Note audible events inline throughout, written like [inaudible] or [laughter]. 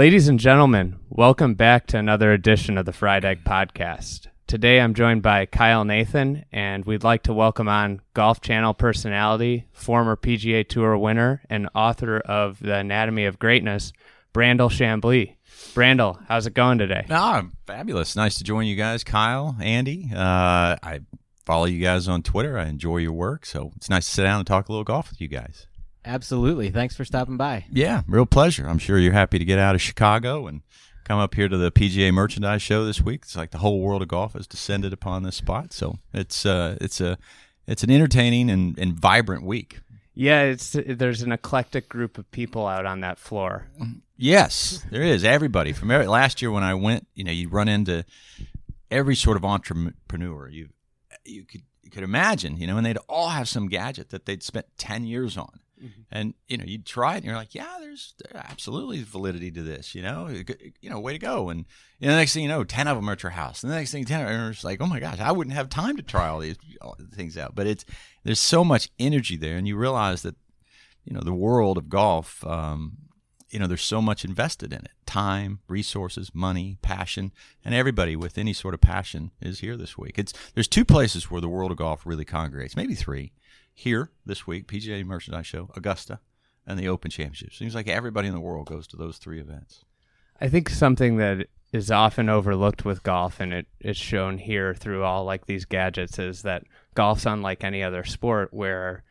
Ladies and gentlemen, welcome back to another edition of the Fried Egg Podcast. Today I'm joined by Kyle Nathan, and we'd like to welcome on Golf Channel personality, former PGA Tour winner, and author of The Anatomy of Greatness, Brandel Chamblee. Brandel, how's it going today? Ah, fabulous. Nice to join you guys, Kyle, Andy. Uh, I follow you guys on Twitter. I enjoy your work, so it's nice to sit down and talk a little golf with you guys. Absolutely. Thanks for stopping by. Yeah, real pleasure. I'm sure you're happy to get out of Chicago and come up here to the PGA Merchandise Show this week. It's like the whole world of golf has descended upon this spot, so it's uh, it's a it's an entertaining and, and vibrant week. Yeah, it's there's an eclectic group of people out on that floor. Yes, there is. Everybody from every, last year when I went, you know, you run into every sort of entrepreneur you you could you could imagine, you know, and they'd all have some gadget that they'd spent ten years on Mm-hmm. And you know, you try it, and you're like, yeah, there's absolutely validity to this. You know, you know, way to go. And you know, the next thing you know, ten of them are at your house. And the next thing, ten are it's like, oh my gosh, I wouldn't have time to try all these all things out. But it's there's so much energy there, and you realize that you know the world of golf. Um, you know, there's so much invested in it time, resources, money, passion, and everybody with any sort of passion is here this week. It's there's two places where the world of golf really congregates, maybe three here this week, PGA Merchandise Show, Augusta, and the Open Championship. Seems like everybody in the world goes to those three events. I think something that is often overlooked with golf, and it, it's shown here through all like these gadgets, is that golf's unlike any other sport where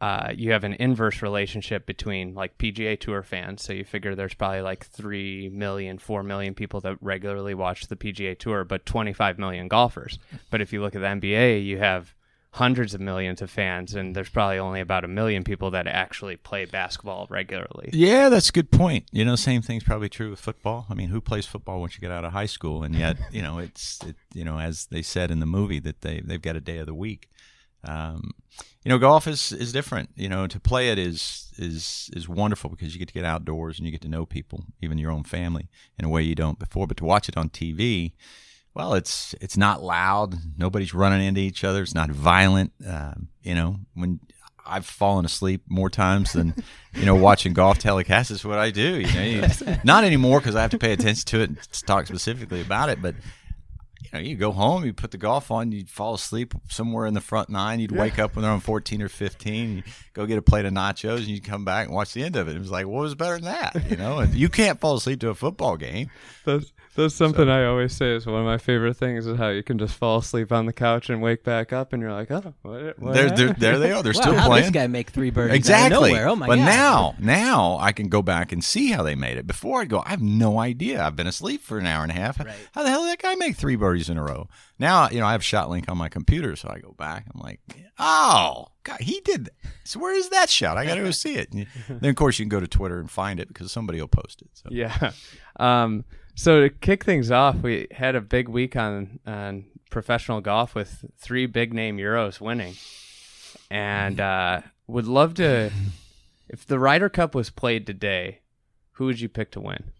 uh, you have an inverse relationship between like PGA Tour fans. So you figure there's probably like 3 million, 4 million people that regularly watch the PGA Tour, but 25 million golfers. But if you look at the NBA, you have hundreds of millions of fans, and there's probably only about a million people that actually play basketball regularly. Yeah, that's a good point. You know, same thing's probably true with football. I mean, who plays football once you get out of high school? And yet, [laughs] you know, it's it, you know, as they said in the movie that they they've got a day of the week. Um, you know, golf is is different. You know, to play it is is is wonderful because you get to get outdoors and you get to know people, even your own family, in a way you don't before. But to watch it on TV well, it's it's not loud. Nobody's running into each other. It's not violent. Uh, you know, when I've fallen asleep more times than [laughs] you know watching golf telecasts is what I do. You know, you, [laughs] not anymore because I have to pay attention to it and talk specifically about it. But you know, you go home, you put the golf on, you'd fall asleep somewhere in the front nine. You'd wake up when they're on fourteen or fifteen. You go get a plate of nachos, and you come back and watch the end of it. It was like, what was better than that? You know, and you can't fall asleep to a football game. That's that's something so. I always say is one of my favorite things is how you can just fall asleep on the couch and wake back up and you're like, oh, what, what they're, they're, there they are. They're wow, still how playing. This guy make three birdies exactly. Oh my but god! But now, now I can go back and see how they made it. Before I'd go, I have no idea. I've been asleep for an hour and a half. Right. How the hell did that guy make three birdies in a row? Now, you know, I have ShotLink on my computer, so I go back. I'm like, oh, God, he did. That. So where is that shot? I got to go [laughs] see it. And then, of course, you can go to Twitter and find it because somebody will post it. So. Yeah. Um, so to kick things off, we had a big week on on professional golf with three big name Euros winning, and uh, would love to. If the Ryder Cup was played today, who would you pick to win?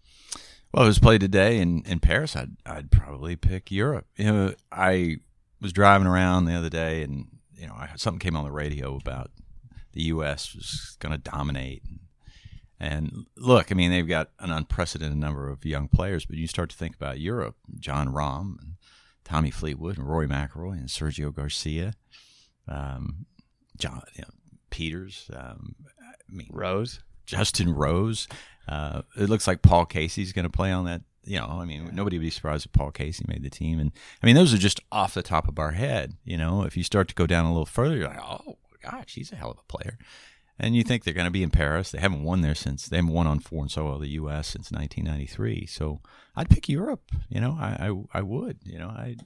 Well, it was played today in, in Paris. I'd I'd probably pick Europe. You know, I was driving around the other day, and you know, I, something came on the radio about the U.S. was going to dominate. And and look, I mean, they've got an unprecedented number of young players, but you start to think about Europe, Jon Rahm, and Tommy Fleetwood, and Rory McIlroy, and Sergio Garcia, um, John you know, Pieters, um, I mean, Rose, Justin Rose. Uh, it looks like Paul Casey's going to play on that. You know, I mean, nobody would be surprised if Paul Casey made the team. And I mean, those are just off the top of our head. You know, if you start to go down a little further, you're like, oh gosh, he's a hell of a player. And you think they're going to be in Paris. They haven't won there since they haven't won on foreign soil the U.S. since 1993. So I'd pick Europe. You know, I I, I would. You know, I.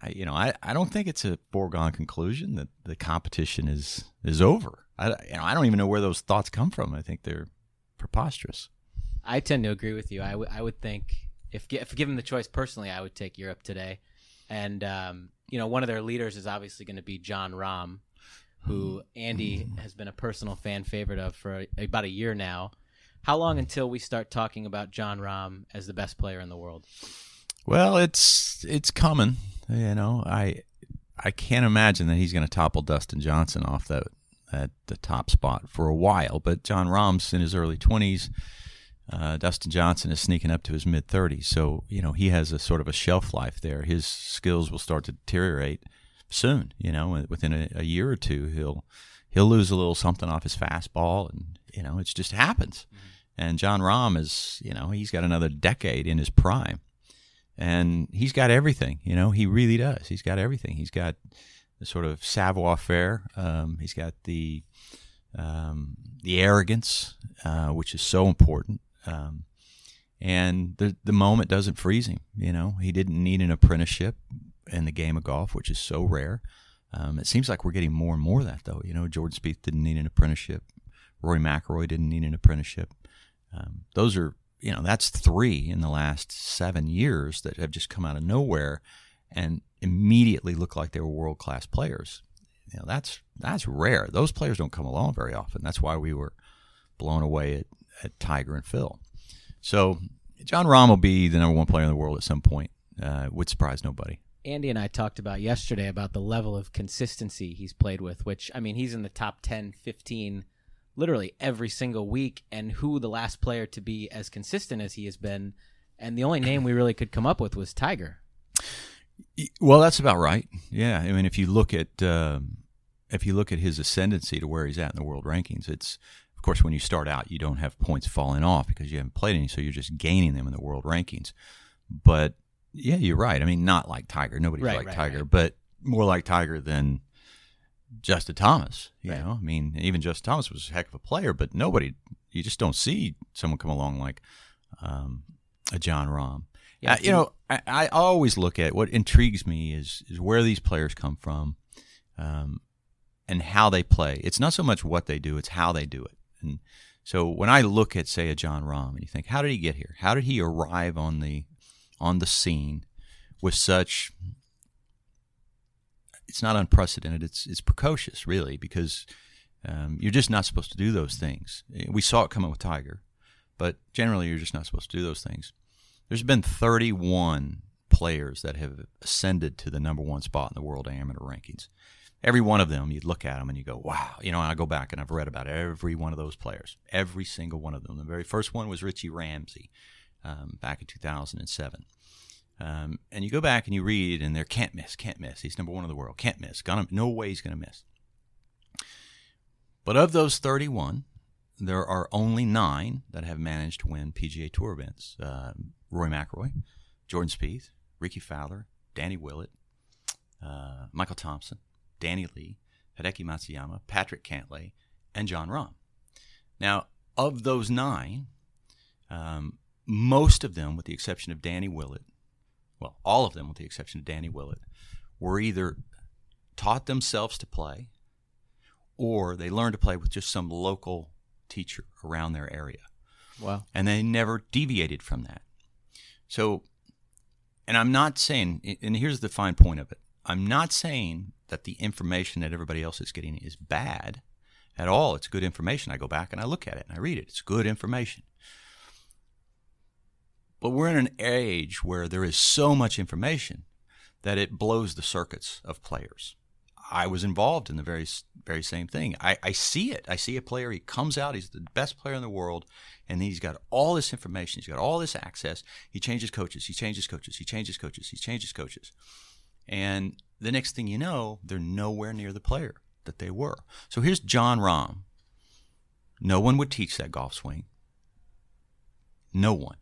I, you know, I, I don't think it's a foregone conclusion that the competition is is over. I, you know, I don't even know where those thoughts come from. I think they're preposterous. I tend to agree with you. I, w- I would think if if given the choice personally, I would take Europe today. And um, you know, one of their leaders is obviously going to be Jon Rahm, who Andy has been a personal fan favorite of for a, about a year now. How long until we start talking about Jon Rahm as the best player in the world? Well, it's it's coming. You know, I I can't imagine that he's going to topple Dustin Johnson off that at the top spot for a while. But Jon Rahm's in his early twenties. Uh, Dustin Johnson is sneaking up to his mid 30s, so you know he has a sort of a shelf life there. His skills will start to deteriorate soon. You know, within a, a year or two, he'll he'll lose a little something off his fastball, and you know it just happens. Mm-hmm. And Jon Rahm is, you know, he's got another decade in his prime, and he's got everything. You know, he really does. He's got everything. He's got the sort of savoir faire. Um, he's got the um, the arrogance, uh, which is so important. Um, and the the moment doesn't freeze him. You know, he didn't need an apprenticeship in the game of golf, which is so rare. Um, it seems like we're getting more and more of that, though. You know, Jordan Spieth didn't need an apprenticeship. Rory McIlroy didn't need an apprenticeship. Um, those are, you know, that's three in the last seven years that have just come out of nowhere and immediately look like they were world class players. You know, that's that's rare. Those players don't come along very often. That's why we were blown away at at Tiger and Phil. So Jon Rahm will be the number one player in the world at some point. Uh, would surprise nobody. Andy and I talked about yesterday about the level of consistency he's played with, which, I mean, he's in the top 10, 15, literally every single week, and who the last player to be as consistent as he has been. And the only name we really could come up with was Tiger. Well, that's about right. Yeah. I mean, if you look at. Um, if you look at his ascendancy to where he's at in the world rankings, it's of course, when you start out, you don't have points falling off because you haven't played any, so you're just gaining them in the world rankings. But yeah, you're right. I mean, not like Tiger. Nobody's right, like right, Tiger, right. but more like Tiger than Justin Thomas. You know, I mean, even Justin Thomas was a heck of a player, but nobody. You just don't see someone come along like um, a Jon Rahm. Yeah, uh, you know, I, I, always look at what intrigues me is is where these players come from, um, and how they play. It's not so much what they do; it's how they do it. And so when I look at, say, a Jon Rahm, and you think, how did he get here? How did he arrive on the on the scene with such? It's not unprecedented. It's it's precocious, really, because um, you're just not supposed to do those things. We saw it coming with Tiger, but generally, you're just not supposed to do those things. There's been 31 players that have ascended to the number one spot in the world amateur rankings every one of them, you'd look at them and you go, wow. You know, I go back and I've read about every one of those players, every single one of them. The very first one was Richie Ramsay um, back in 2007. Um, and you go back and you read, and they're can't miss, can't miss. He's number one in the world, can't miss. Gonna, no way he's going to miss. But of those 31, there are only nine that have managed to win PGA Tour events. Uh, Rory McIlroy, Jordan Spieth, Rickie Fowler, Danny Willett, uh, Michael Thompson, Danny Lee, Hideki Matsuyama, Patrick Cantlay, and Jon Rahm. Now, of those nine, um, most of them, with the exception of Danny Willett, well, all of them, with the exception of Danny Willett, were either taught themselves to play or they learned to play with just some local teacher around their area. Wow. And they never deviated from that. So, and I'm not saying, and here's the fine point of it I'm not saying that the information that everybody else is getting is bad at all. It's good information. I go back and I look at it and I read it. It's good information. But we're in an age where there is so much information that it blows the circuits of players. I was involved in the very very same thing. I, I see it. I see a player. He comes out. He's the best player in the world, and he's got all this information. He's got all this access. He changes coaches. He changes coaches. He changes coaches. He changes coaches. And the next thing you know, they're nowhere near the player that they were. So here's Jon Rahm. No one would teach that golf swing. No one.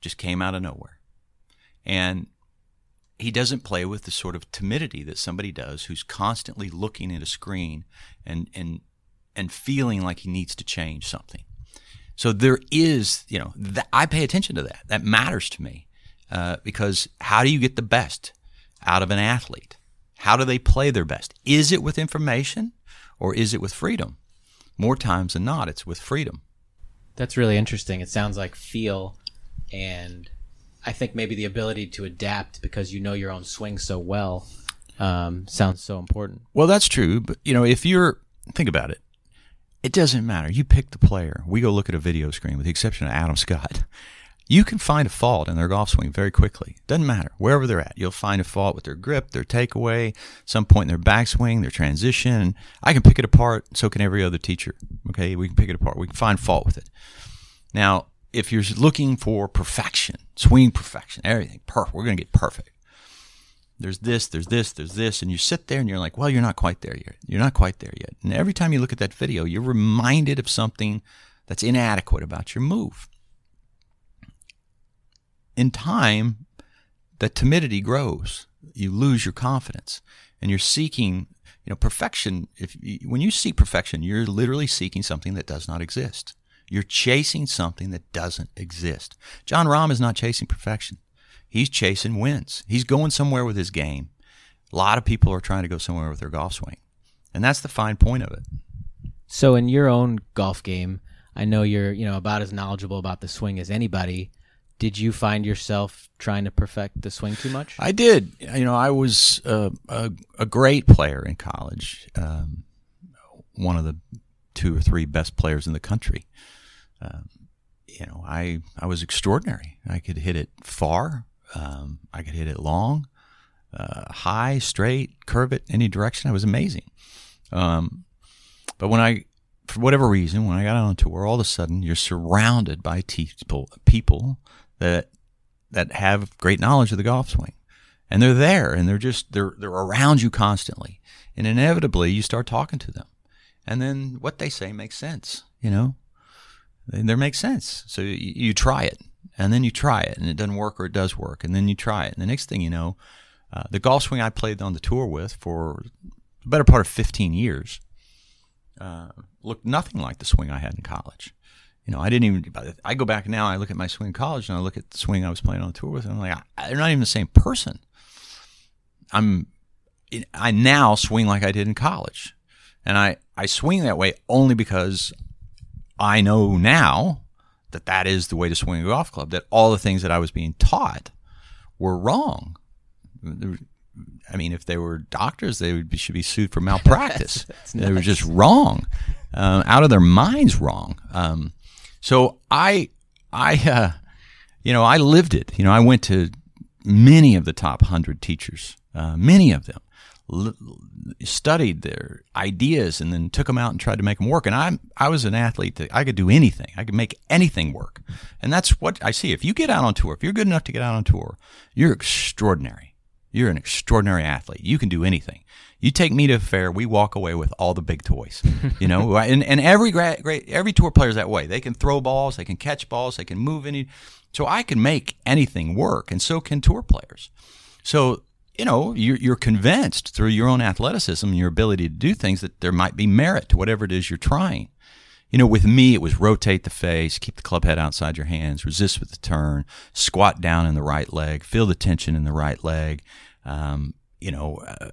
Just came out of nowhere. And he doesn't play with the sort of timidity that somebody does who's constantly looking at a screen and and and feeling like he needs to change something. So there is, you know, th- I pay attention to that. That matters to me uh, because how do you get the best out of an athlete? How do they play their best? Is it with information or is it with freedom? More times than not, it's with freedom. That's really interesting. It sounds like feel and I think maybe the ability to adapt because you know your own swing so well um, sounds so important. Well, that's true, but you know, if you're think about it, it doesn't matter. You pick the player. We go look at a video screen, with the exception of Adam [laughs] Scott. You can find a fault in their golf swing very quickly. Doesn't matter wherever they're at. You'll find a fault with their grip, their takeaway, some point in their backswing, their transition. I can pick it apart. So can every other teacher. Okay, we can pick it apart. We can find fault with it. Now, if you're looking for perfection, swing perfection, everything perfect, we're going to get perfect there's this, there's this, there's this, and you sit there and you're like, well, you're not quite there yet. You're not quite there yet. And every time you look at that video, you're reminded of something that's inadequate about your move. In time, that timidity grows. You lose your confidence, and you're seeking, you know, perfection. If when you seek perfection, you're literally seeking something that does not exist. You're chasing something that doesn't exist. Jon Rahm is not chasing perfection. He's chasing wins. He's going somewhere with his game. A lot of people are trying to go somewhere with their golf swing. And that's the fine point of it. So in your own golf game, I know you're, you know, about as knowledgeable about the swing as anybody. Did you find yourself trying to perfect the swing too much? I did. You know, I was a, a, a great player in college, um, one of the two or three best players in the country. Um, you know, I I was extraordinary. I could hit it far. Um, I could hit it long, uh, high, straight, curve it any direction. I was amazing. Um, but when I, for whatever reason, when I got on tour, all of a sudden you're surrounded by people, people that that have great knowledge of the golf swing, and they're there, and they're just they're they're around you constantly, and inevitably you start talking to them, and then what they say makes sense, you know. They, makes sense. So you, you try it and then you try it and it doesn't work or it does work and then you try it. And the next thing you know uh, the golf swing i played on the tour with for the better part of 15 years uh, looked nothing like the swing i had in college. You know i didn't even i go back now i look at my swing in college and i look at the swing i was playing on the tour with and i'm like I, they're not even the same person. I'm i now swing like i did in college. And i i swing that way only because i know now that that is the way to swing a golf club, that all the things that I was being taught were wrong. I mean, if they were doctors, they would be, should be sued for malpractice. [laughs] they were just wrong, um, out of their minds wrong. Um, so I, I, uh, you know, I lived it. You know, I went to many of the top hundred teachers, uh, many of them, studied their ideas and then took them out and tried to make them work. And I I was an athlete that I could do anything. I could make anything work. And that's what I see. If you get out on tour, if you're good enough to get out on tour, you're extraordinary. You're an extraordinary athlete. You can do anything. You take me to a fair, we walk away with all the big toys. You know, [laughs] and, and every great, great every tour player's that way. They can throw balls, they can catch balls, they can move any. So I can make anything work, and so can tour players. So you know, you're, you're convinced through your own athleticism and your ability to do things that there might be merit to whatever it is you're trying. You know, with me, it was rotate the face, keep the club head outside your hands, resist with the turn, squat down in the right leg, feel the tension in the right leg, um, you know, uh,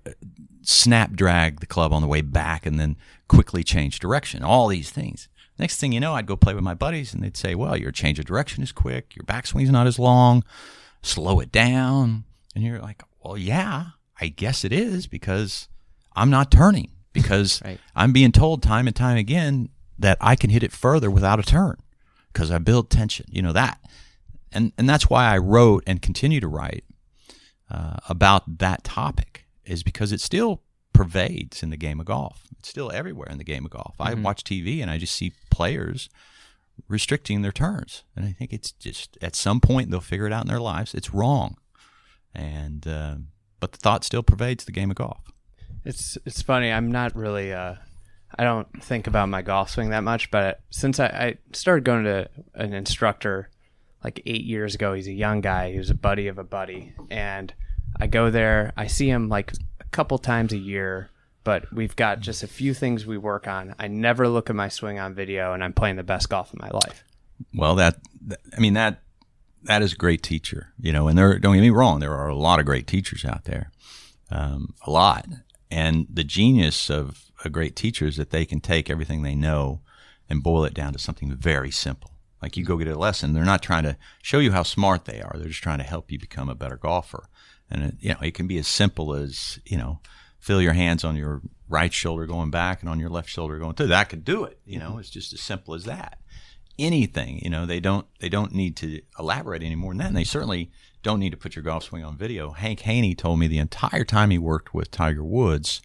snap drag the club on the way back and then quickly change direction. All these things. Next thing you know, I'd go play with my buddies and they'd say, well, your change of direction is quick, your backswing's not as long, slow it down. And you're like, well, yeah, I guess it is because I'm not turning because [laughs] right. I'm being told time and time again that I can hit it further without a turn because I build tension. You know that, and and that's why I wrote and continue to write uh, about that topic is because it still pervades in the game of golf. It's still everywhere in the game of golf. Mm-hmm. I watch TV and I just see players restricting their turns, and I think it's just at some point they'll figure it out in their lives. It's wrong and uh, but the thought still pervades the game of golf. It's it's funny. I'm not really. Uh, I don't think about my golf swing that much, but since I, I started going to an instructor like eight years ago, he's a young guy. He was a buddy of a buddy, and I go there. I see him like a couple times a year, but we've got just a few things we work on. I never look at my swing on video, and I'm playing the best golf of my life. Well, that, that I mean that that is a great teacher, you know. And there, don't get me wrong, there are a lot of great teachers out there, um, a lot. And the genius of a great teacher is that they can take everything they know and boil it down to something very simple. Like you go get a lesson, they're not trying to show you how smart they are. They're just trying to help you become a better golfer. And it, you know, it can be as simple as you know, feel your hands on your right shoulder going back and on your left shoulder going through. That could do it. You know, it's just as simple as that. Anything, you know, they don't they don't need to elaborate any more than that. And they certainly don't need to put your golf swing on video. Hank Haney told me the entire time he worked with Tiger Woods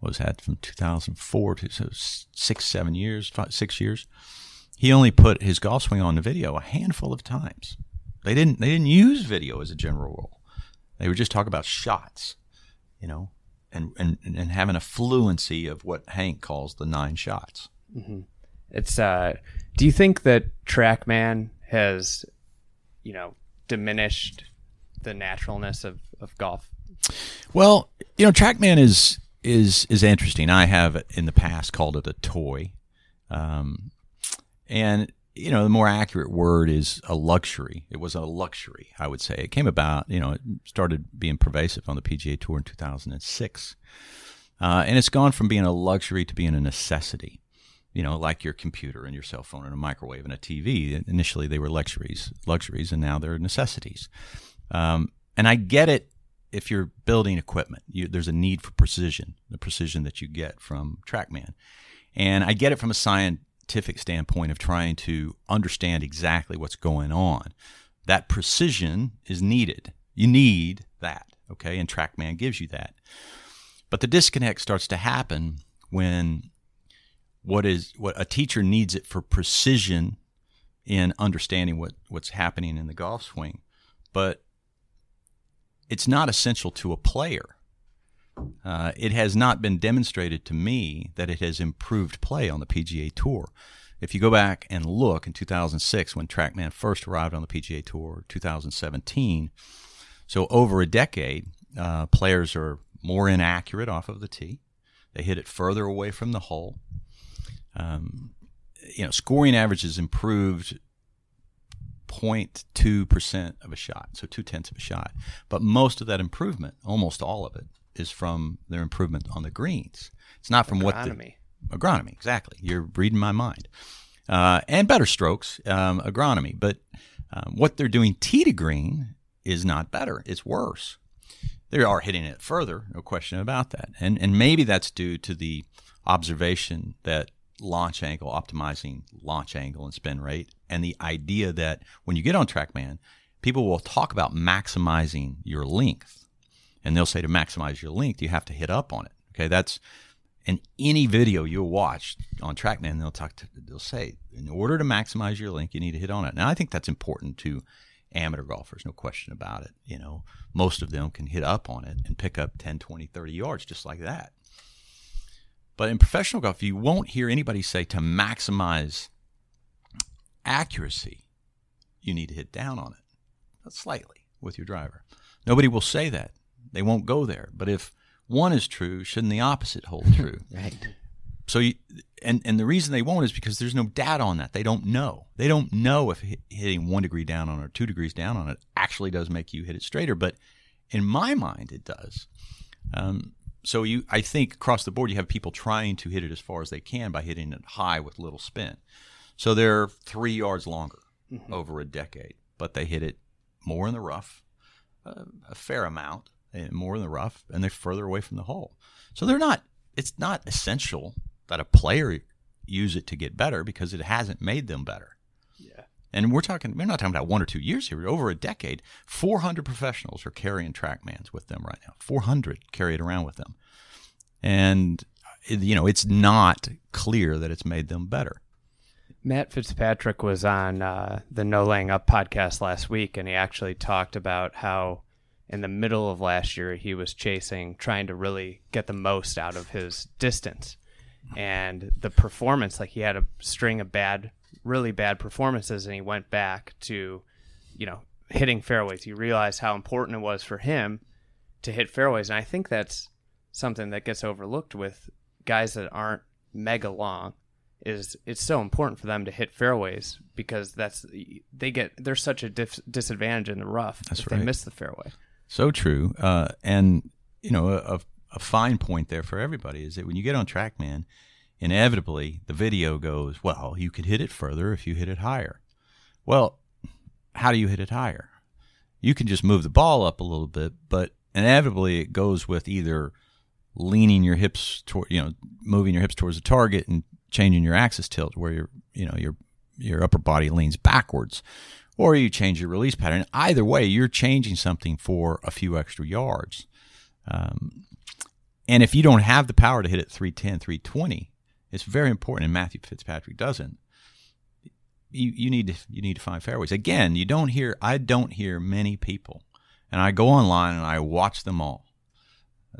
was that from 2004 to so six, seven years, five, six years. He only put his golf swing on the video a handful of times. They didn't they didn't use video as a general rule. They would just talk about shots, you know, and and and having a fluency of what Hank calls the nine shots. Mm-hmm. It's. uh Do you think that TrackMan has, you know, diminished the naturalness of of golf? Well, you know, TrackMan is is is interesting. I have in the past called it a toy, um, and you know the more accurate word is a luxury. It was a luxury, I would say. It came about, you know, it started being pervasive on the PGA Tour in 2006, uh, and it's gone from being a luxury to being a necessity. You know, like your computer and your cell phone and a microwave and a TV. Initially, they were luxuries, luxuries, and now they're necessities. Um, and I get it if you're building equipment, you, there's a need for precision, the precision that you get from TrackMan. And I get it from a scientific standpoint of trying to understand exactly what's going on. That precision is needed. You need that, okay? And TrackMan gives you that. But the disconnect starts to happen when what is what a teacher needs it for precision in understanding what, what's happening in the golf swing. But it's not essential to a player. Uh, it has not been demonstrated to me that it has improved play on the PGA Tour. If you go back and look in 2006 when TrackMan first arrived on the PGA Tour, 2017, so over a decade, uh, players are more inaccurate off of the tee. They hit it further away from the hole. Um, you know, scoring average has improved 0.2% of a shot, so two tenths of a shot. But most of that improvement, almost all of it, is from their improvement on the greens. It's not from agronomy. what the agronomy exactly. You're reading my mind, uh, and better strokes, um, agronomy. But um, what they're doing tee to green is not better; it's worse. They are hitting it further, no question about that. And and maybe that's due to the observation that launch angle, optimizing launch angle and spin rate, and the idea that when you get on TrackMan, people will talk about maximizing your length. And they'll say to maximize your length, you have to hit up on it. Okay, that's in any video you'll watch on TrackMan, they'll talk to, they'll say, in order to maximize your length, you need to hit on it. Now, I think that's important to amateur golfers, no question about it. You know, most of them can hit up on it and pick up 10, 20, 30 yards just like that. But in professional golf, you won't hear anybody say to maximize accuracy, you need to hit down on it slightly with your driver. Nobody will say that. They won't go there. But if one is true, shouldn't the opposite hold [laughs] true? right. So, you, and and the reason they won't is because there's no data on that. They don't know. They don't know if hitting one degree down on it or two degrees down on it actually does make you hit it straighter. But in my mind, it does. Um, so you, I think across the board, you have people trying to hit it as far as they can by hitting it high with little spin. So they're three yards longer mm-hmm. over a decade, but they hit it more in the rough, uh, a fair amount, more in the rough, and they're further away from the hole. So they're not. It's not essential that a player use it to get better because it hasn't made them better. And we're talking. We're not talking about one or two years here. Over a decade, 400 professionals are carrying TrackMans with them right now. 400 carry it around with them, and you know it's not clear that it's made them better. Matt Fitzpatrick was on uh, the No Laying Up podcast last week, and he actually talked about how in the middle of last year he was chasing, trying to really get the most out of his distance. And the performance, like he had a string of bad, really bad performances, and he went back to, you know, hitting fairways. He realized how important it was for him to hit fairways. And I think that's something that gets overlooked with guys that aren't mega long is it's so important for them to hit fairways because that's they get there's such a dif- disadvantage in the rough That's if right. they miss the fairway. So true. Uh, and, you know, a, a fine point there for everybody is that when you get on TrackMan, inevitably the video goes, well, you could hit it further if you hit it higher. Well, how do you hit it higher? You can just move the ball up a little bit, but inevitably it goes with either leaning your hips toward, you know, moving your hips towards the target and changing your axis tilt where your, you know, your your upper body leans backwards or you change your release pattern. Either way, you're changing something for a few extra yards. Um, and if you don't have the power to hit it 310, 320, it's very important, and Matthew Fitzpatrick doesn't. You, you need to you need to find fairways. Again, you don't hear I don't hear many people, and I go online and I watch them all.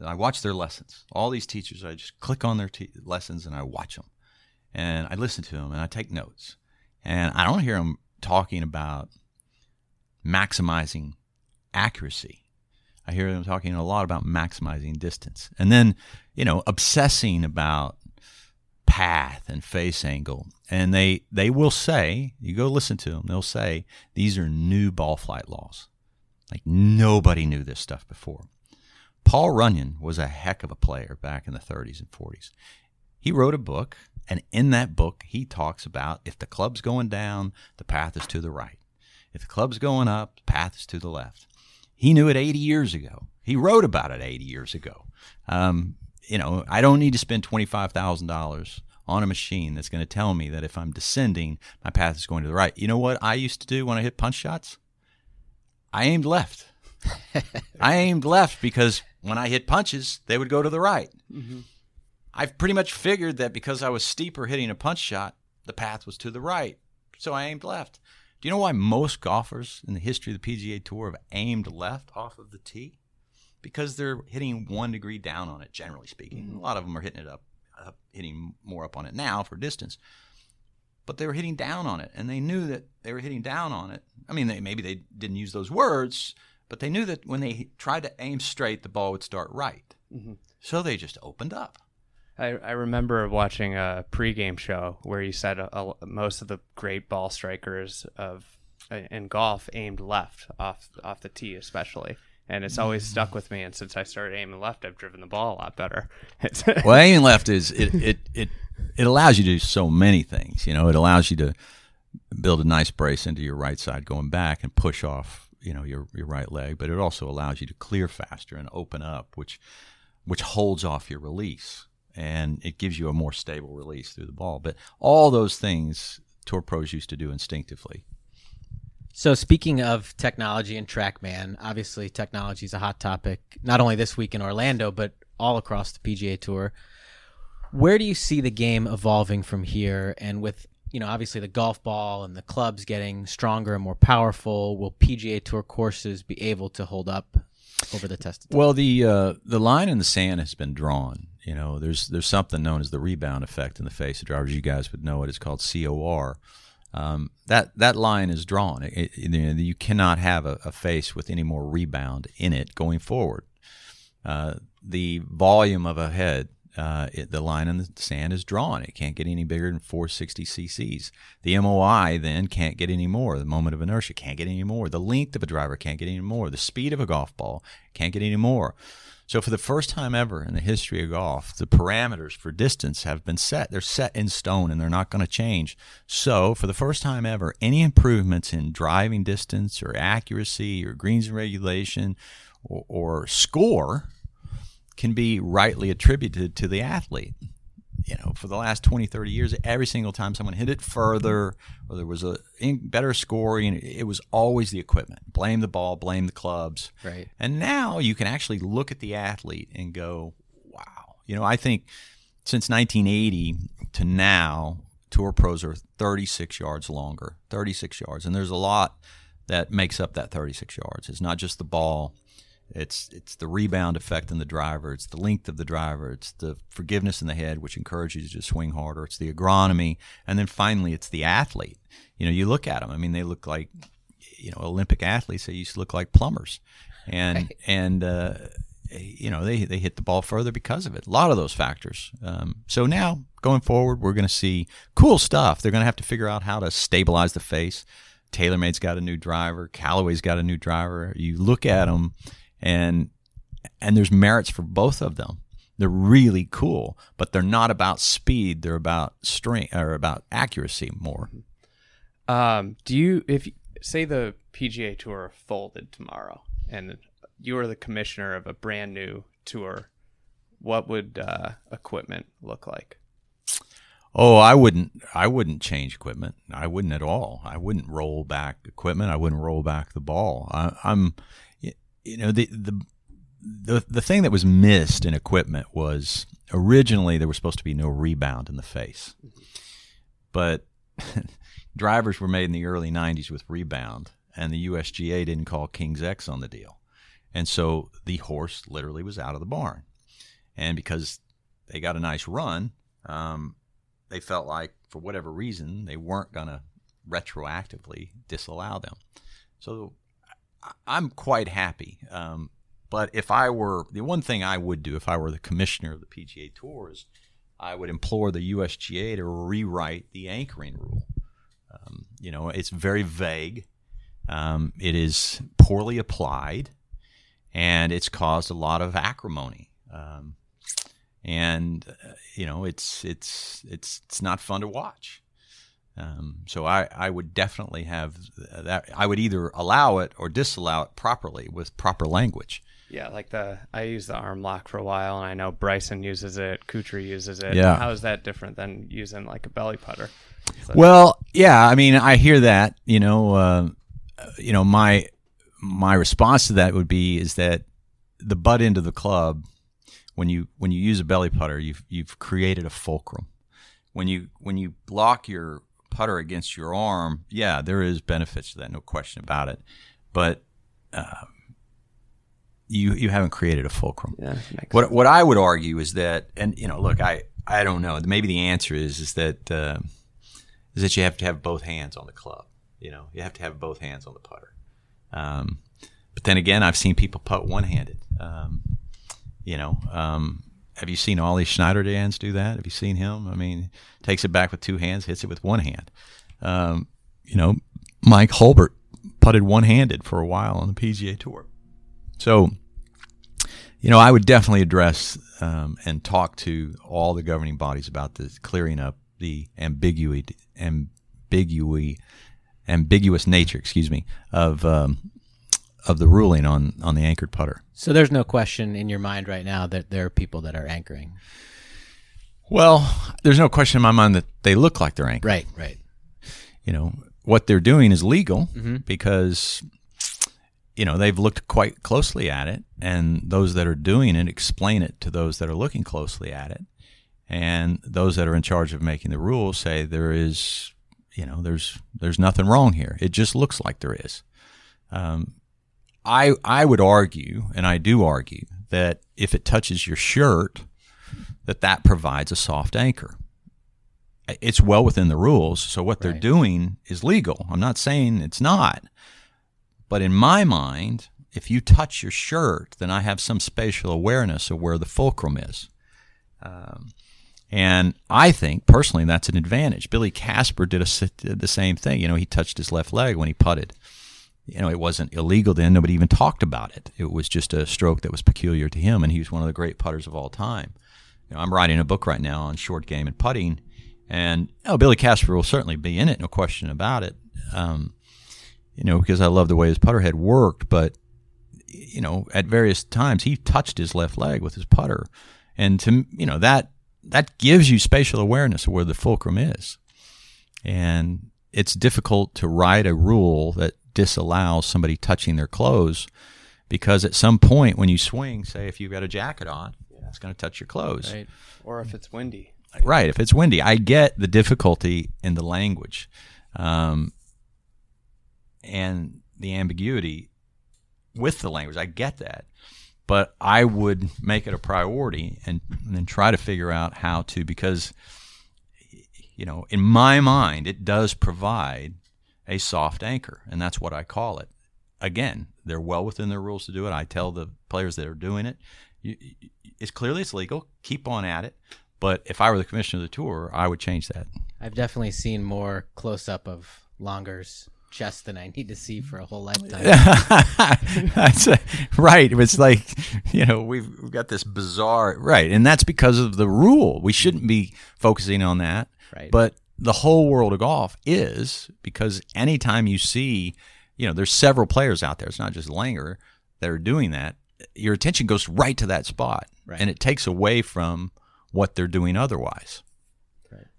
I watch their lessons. All these teachers, I just click on their te- lessons and I watch them, and I listen to them and I take notes, and I don't hear them talking about maximizing accuracy. I hear them talking a lot about maximizing distance. And then, you know, obsessing about path and face angle. And they they will say, you go listen to them, they'll say these are new ball flight laws. Like nobody knew this stuff before. Paul Runyon was a heck of a player back in the 30s and 40s. He wrote a book, and in that book, he talks about if the club's going down, the path is to the right. If the club's going up, the path is to the left. He knew it 80 years ago. He wrote about it 80 years ago. Um, you know, I don't need to spend $25,000 on a machine that's going to tell me that if I'm descending, my path is going to the right. You know what I used to do when I hit punch shots? I aimed left. [laughs] I aimed left because when I hit punches, they would go to the right. Mm-hmm. I've pretty much figured that because I was steeper hitting a punch shot, the path was to the right. So I aimed left. Do you know why most golfers in the history of the PGA Tour have aimed left off of the tee? Because they're hitting one degree down on it, generally speaking. A lot of them are hitting it up, up, hitting more up on it now for distance. But they were hitting down on it, and they knew that they were hitting down on it. I mean, they, maybe they didn't use those words, but they knew that when they tried to aim straight, the ball would start right. So they just opened up. I, I remember watching a pregame show where you said a, a- most of the great ball strikers of uh, in golf aimed left off off the tee, especially, and it's always stuck with me. And since I started aiming left, I've driven the ball a lot better. [laughs] Well, aiming left is it, it it it allows you to do so many things. You know, it allows you to build a nice brace into your right side going back and push off you know your your right leg, but it also allows you to clear faster and open up, which which holds off your release and it gives you a more stable release through the ball. But all those things tour pros used to do instinctively. So speaking of technology and TrackMan, obviously technology is a hot topic not only this week in Orlando but all across the PGA Tour. Where do you see the game evolving from here? And with you know obviously the golf ball and the clubs getting stronger and more powerful, will PGA Tour courses be able to hold up over the test? Well, the uh, the line in the sand has been drawn. You know, there's there's something known as the rebound effect in the face of drivers. You guys would know it. It's called COR. Um, that that line is drawn. It, it- you, know, you cannot have a, a face with any more rebound in it going forward. Uh, the volume of a head, uh, it, the line in the sand is drawn. It can't get any bigger than 460 cc's. The MOI then can't get any more. The moment of inertia can't get any more. The length of a driver can't get any more. The speed of a golf ball can't get any more. So, for the first time ever in the history of golf, the parameters for distance have been set. They're set in stone and they're not going to change. So, for the first time ever, any improvements in driving distance or accuracy or greens regulation or, or score can be rightly attributed to the athlete. You know, for the last 20, 30 years, every single time someone hit it further or there was a better scoring, it was always the equipment. Blame the ball, blame the clubs. Right. And now you can actually look at the athlete and go, wow. You know, I think since 1980 to now, tour pros are 36 yards longer, 36 yards. And there's a lot that makes up that 36 yards. It's not just the ball. It's it's the rebound effect in the driver. It's the length of the driver. It's the forgiveness in the head, which encourages you to swing harder. It's the agronomy, and then finally, it's the athlete. You know, you look at them. I mean, they look like you know Olympic athletes. They used to look like plumbers, and and uh, you you know they they hit the ball further because of it. A lot of those factors. Um, so now going forward, we're going to see cool stuff. They're going to have to figure out how to stabilize the face. TaylorMade's got a new driver. Callaway's got a new driver. You look at them, and and there's merits for both of them. They're really cool, but they're not about speed. They're about strength or about accuracy more. Um, do you if say the PGA Tour folded tomorrow and you were the commissioner of a brand new tour, what would uh, equipment look like? Oh, I wouldn't. I wouldn't change equipment. I wouldn't at all. I wouldn't roll back equipment. I wouldn't roll back the ball. I, I'm, you know, the the the the thing that was missed in equipment was originally there was supposed to be no rebound in the face, but [laughs] drivers were made in the early '90s with rebound, and the USGA didn't call King's X on the deal, and so the horse literally was out of the barn, and because they got a nice run, um, they felt like for whatever reason they weren't going to retroactively disallow them. So I'm quite happy. Um, but if I were the one thing I would do if I were the commissioner of the PGA Tours, I would implore the USGA to rewrite the anchoring rule. Um, you know, it's very vague. Um, it is poorly applied, and it's caused a lot of acrimony. Um, and uh, you know, it's it's it's it's not fun to watch. Um, so I, I would definitely have that. I would either allow it or disallow it properly with proper language. Yeah, like the I used the arm lock for a while, and I know Bryson uses it, Kuchar uses it. Yeah. how is that different than using like a belly putter? So- Well, yeah, I mean, I hear that. You know, uh, you know, my my response to that would be is that the butt end of the club, when you when you use a belly putter, you've you've created a fulcrum. When you when you lock your putter against your arm, yeah, there is benefits to that, no question about it. But uh, you you haven't created a fulcrum. yeah, What sense. what I would argue is that, and you know, look, I I don't know. Maybe the answer is is that uh, is that you have to have both hands on the club. You know, you have to have both hands on the putter. Um, but then again, I've seen people putt one handed. Um, you know, um, have you seen Ollie Schniederjans do that? Have you seen him? I mean, takes it back with two hands, hits it with one hand. Um, you know, Mike Hulbert putted one handed for a while on the PGA Tour. So, you know, I would definitely address um, and talk to all the governing bodies about this, clearing up the ambiguity, ambiguity, ambiguous nature, excuse me, of um, of the ruling on on the anchored putter. So there's no question in your mind right now that there are people that are anchoring. Well, there's no question in my mind that they look like they're anchoring. Right, right. You know, what they're doing is legal Mm-hmm. because you know they've looked quite closely at it, and those that are doing it explain it to those that are looking closely at it, and those that are in charge of making the rules say there is, you know, there's there's nothing wrong here. It just looks like there is. Um, I I would argue, and I do argue that if it touches your shirt, that that provides a soft anchor. It's well within the rules, so what they're doing is legal. I'm not saying it's not, but in my mind, if you touch your shirt, then I have some spatial awareness of where the fulcrum is. Um, and I think personally that's an advantage. Billy Casper did, a, did the same thing. You know, he touched his left leg when he putted. You know, it wasn't illegal then. Nobody even talked about it. It was just a stroke that was peculiar to him, and he was one of the great putters of all time. You know, I'm writing a book right now on short game and putting, and oh, Billy Casper will certainly be in it, no question about it. Um, you know, because I love the way his putter head worked, but you know, at various times he touched his left leg with his putter, and to you know that that gives you spatial awareness of where the fulcrum is, and it's difficult to write a rule that disallows somebody touching their clothes because at some point when you swing, say if you've got a jacket on, it's going to touch your clothes. Right. or if it's windy. Right. If it's windy, I get the difficulty in the language, um, and the ambiguity with the language. I get that, but I would make it a priority and, and then try to figure out how to because, you know, in my mind, it does provide a soft anchor, and that's what I call it. Again, they're well within their rules to do it. I tell the players that are doing it, You, it's clearly it's legal. Keep on at it. But if I were the commissioner of the tour, I would change that. I've definitely seen more close up of Langer's chest than I need to see for a whole lifetime. [laughs] that's a, right. It's like you know we've, we've got this bizarre right, and that's because of the rule. We shouldn't be focusing on that. Right. But the whole world of golf is because anytime you see, you know, there's several players out there. It's not just Langer that are doing that. Your attention goes right to that spot, Right. and it takes away from what they're doing otherwise.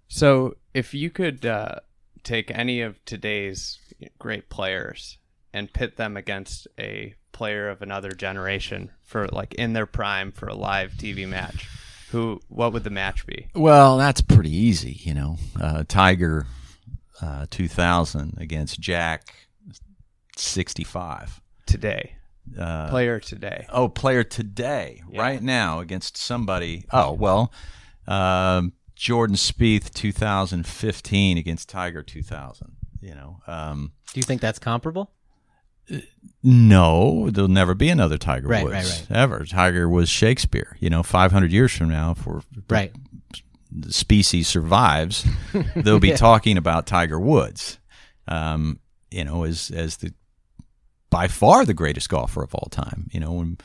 So, if you could uh, take any of today's great players and pit them against a player of another generation for like in their prime for a live TV match, who what would the match be? Well, that's pretty easy, you know. Uh, Tiger, uh, 2000 against Jack, 65. Today, Uh, player today. Oh, player today, right now against somebody. Oh, well, um, Jordan Spieth 2015 against Tiger 2000. You know, um, Do you think that's comparable? No, there'll never be another Tiger Right, Woods right, right. ever. Tiger was Shakespeare. You know, 500 years from now, if we're Right. the species survives, [laughs] they'll be talking about Tiger Woods, um, you know, as as the by far the greatest golfer of all time. You know, when,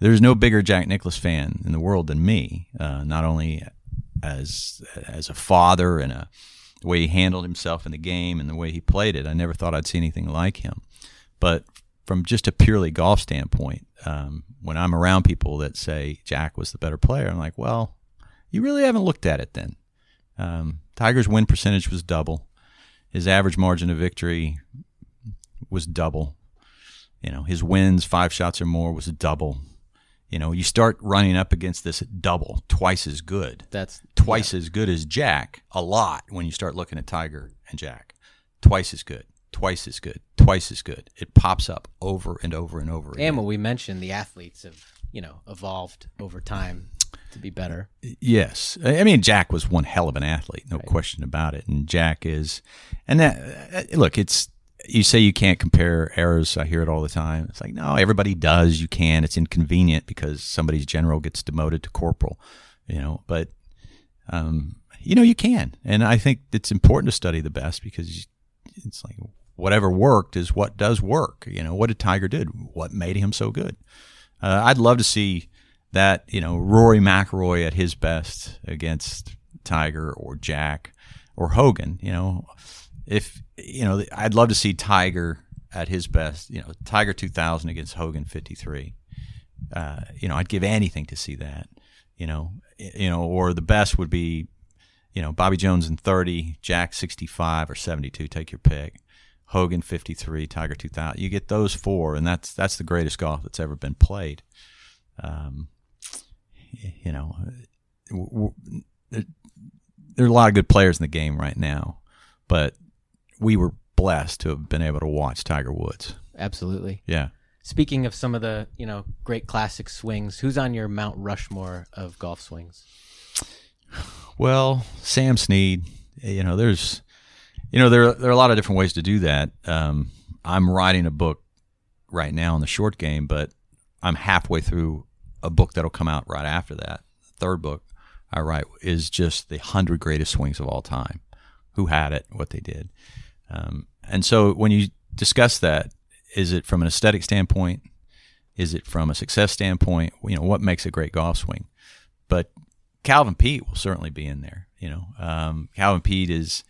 there's no bigger Jack Nicklaus fan in the world than me. Uh, not only as as a father and a the way he handled himself in the game and the way he played it, I never thought I'd see anything like him. But from just a purely golf standpoint, um, when I'm around people that say Jack was the better player, I'm like, well, you really haven't looked at it then. Um, Tiger's win percentage was double. His average margin of victory was double. You know, his wins, five shots or more, was double. You know, you start running up against this double, twice as good, That's twice as good as Jack, a lot when you start looking at Tiger and Jack. Twice as good, twice as good, twice as good. It pops up over and over and over again. And what we mentioned, the athletes have, you know, evolved over time to be better. Yes, I mean Jack was one hell of an athlete, no question about it. And Jack is, and that uh, look, it's you say you can't compare eras. I hear it all the time. It's like no, everybody does. You can. It's inconvenient because somebody's general gets demoted to corporal, you know. But um, you know you can, and I think it's important to study the best because it's like whatever worked is what does work. You know, what did Tiger did? What made him so good? Uh, I'd love to see that you know Rory McIlroy at his best against Tiger or Jack or Hogan. You know, if you know, I'd love to see Tiger at his best. You know, Tiger 2000 against Hogan 53. Uh, you know, I'd give anything to see that. You know, you know, or the best would be, you know, Bobby Jones in 30, Jack 65 or 72. Take your pick. Hogan 53, Tiger 2000. You get those four, and that's that's the greatest golf that's ever been played. Um, you know, there, there are a lot of good players in the game right now, but we were blessed to have been able to watch Tiger Woods. Absolutely. Yeah. Speaking of some of the, you know, great classic swings, who's on your Mount Rushmore of golf swings? Well, Sam Snead, you know, there's, you know, there there are a lot of different ways to do that. Um, I'm writing a book right now on the short game, but I'm halfway through a book that'll come out right after that. The third book I write is just the hundred greatest swings of all time. Who had it? What they did. Um, and so when you discuss that, is it from an aesthetic standpoint? Is it from a success standpoint? You know, what makes a great golf swing? But Calvin Peete will certainly be in there. You know, um, Calvin Peete is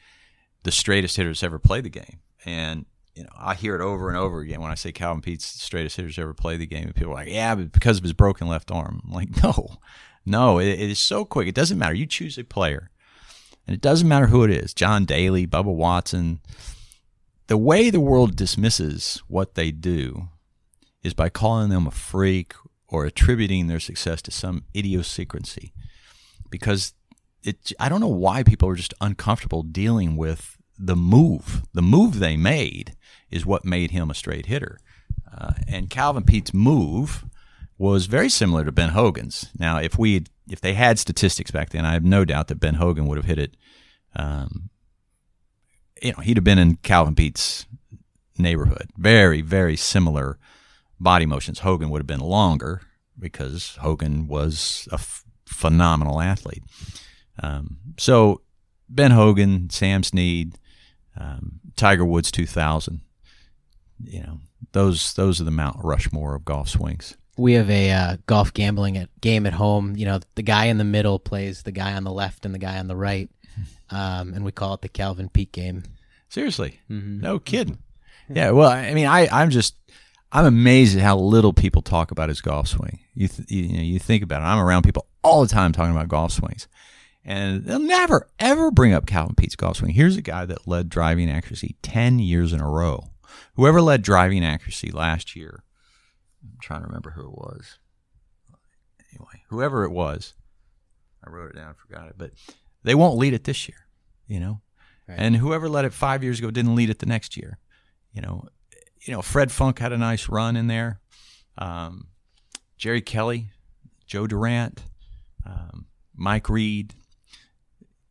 the straightest hitter that's ever played the game, and you know I hear it over and over again when I say Calvin Peete's the straightest hitter that's ever played the game. And people are like, yeah, but because of his broken left arm. I'm like, no, no, it, it is so quick. It doesn't matter. You choose a player, and it doesn't matter who it is. John Daly, Bubba Watson. The way the world dismisses what they do is by calling them a freak or attributing their success to some idiosyncrasy because it I don't know why people are just uncomfortable dealing with the move. The move they made is what made him a straight hitter. Uh, and Calvin Peete's move was very similar to Ben Hogan's. Now, if we if they had statistics back then, I have no doubt that Ben Hogan would have hit it. Um, you know, he'd have been in Calvin Peete's neighborhood. Very, very similar body motions. Hogan would have been longer, because Hogan was a f- phenomenal athlete. Um, so Ben Hogan, Sam Snead, um, Tiger Woods 2000. You know, those those are the Mount Rushmore of golf swings. We have a uh, golf gambling at, game at home. You know, the guy in the middle plays the guy on the left and the guy on the right, [laughs] um, and we call it the Calvin Peete game. Seriously, Mhm. no kidding. Yeah, well, I mean, I I'm just I'm amazed at how little people talk about his golf swing. You th- you, know, you think about it. I'm around people all the time talking about golf swings, and they'll never ever bring up Calvin Peete's golf swing. Here's a guy that led driving accuracy ten years in a row. Whoever led driving accuracy last year, I'm trying to remember who it was. Anyway, whoever it was, I wrote it down, forgot it, but they won't lead it this year. You know, Right. and whoever led it five years ago didn't lead it the next year. You know, you know, Fred Funk had a nice run in there. Um, Jerry Kelly, Joe Durant, um, Mike Reid.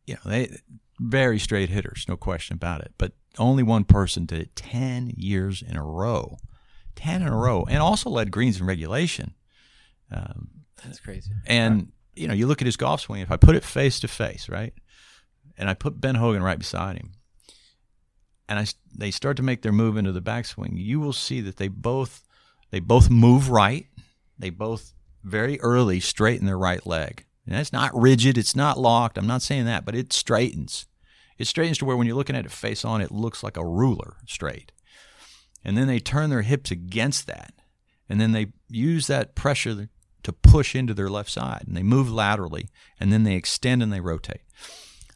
You know, they very straight hitters, no question about it. But only one person did it ten years in a row, ten in a row, and also led greens in regulation. Um, That's crazy. and you know, you look at his golf swing. If I put it face to face, right, and I put Ben Hogan right beside him, and I they start to make their move into the backswing, you will see that they both they both move right. They both very early straighten their right leg. And that's not rigid. It's not locked. I'm not saying that, but it straightens. It straightens to where when you're looking at it face on, it looks like a ruler straight. And then they turn their hips against that. And then they use that pressure to push into their left side. And they move laterally. And then they extend and they rotate.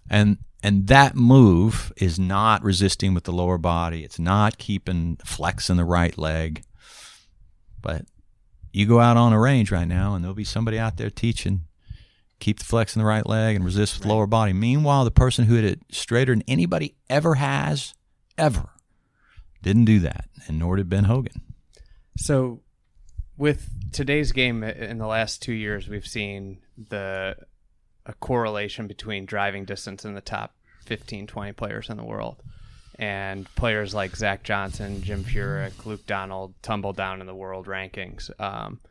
And and that move is not resisting with the lower body. It's not keeping flexing the right leg. But you go out on a range right now and there'll be somebody out there teaching keep the flex in the right leg and resist with the lower body. Meanwhile, the person who hit it straighter than anybody ever has, ever, didn't do that, and nor did Ben Hogan. So, with today's game in the last two years, we've seen the a correlation between driving distance in the top 15, 20 players in the world. And players like Zach Johnson, Jim Furyk, Luke Donald tumble down in the world rankings. Um,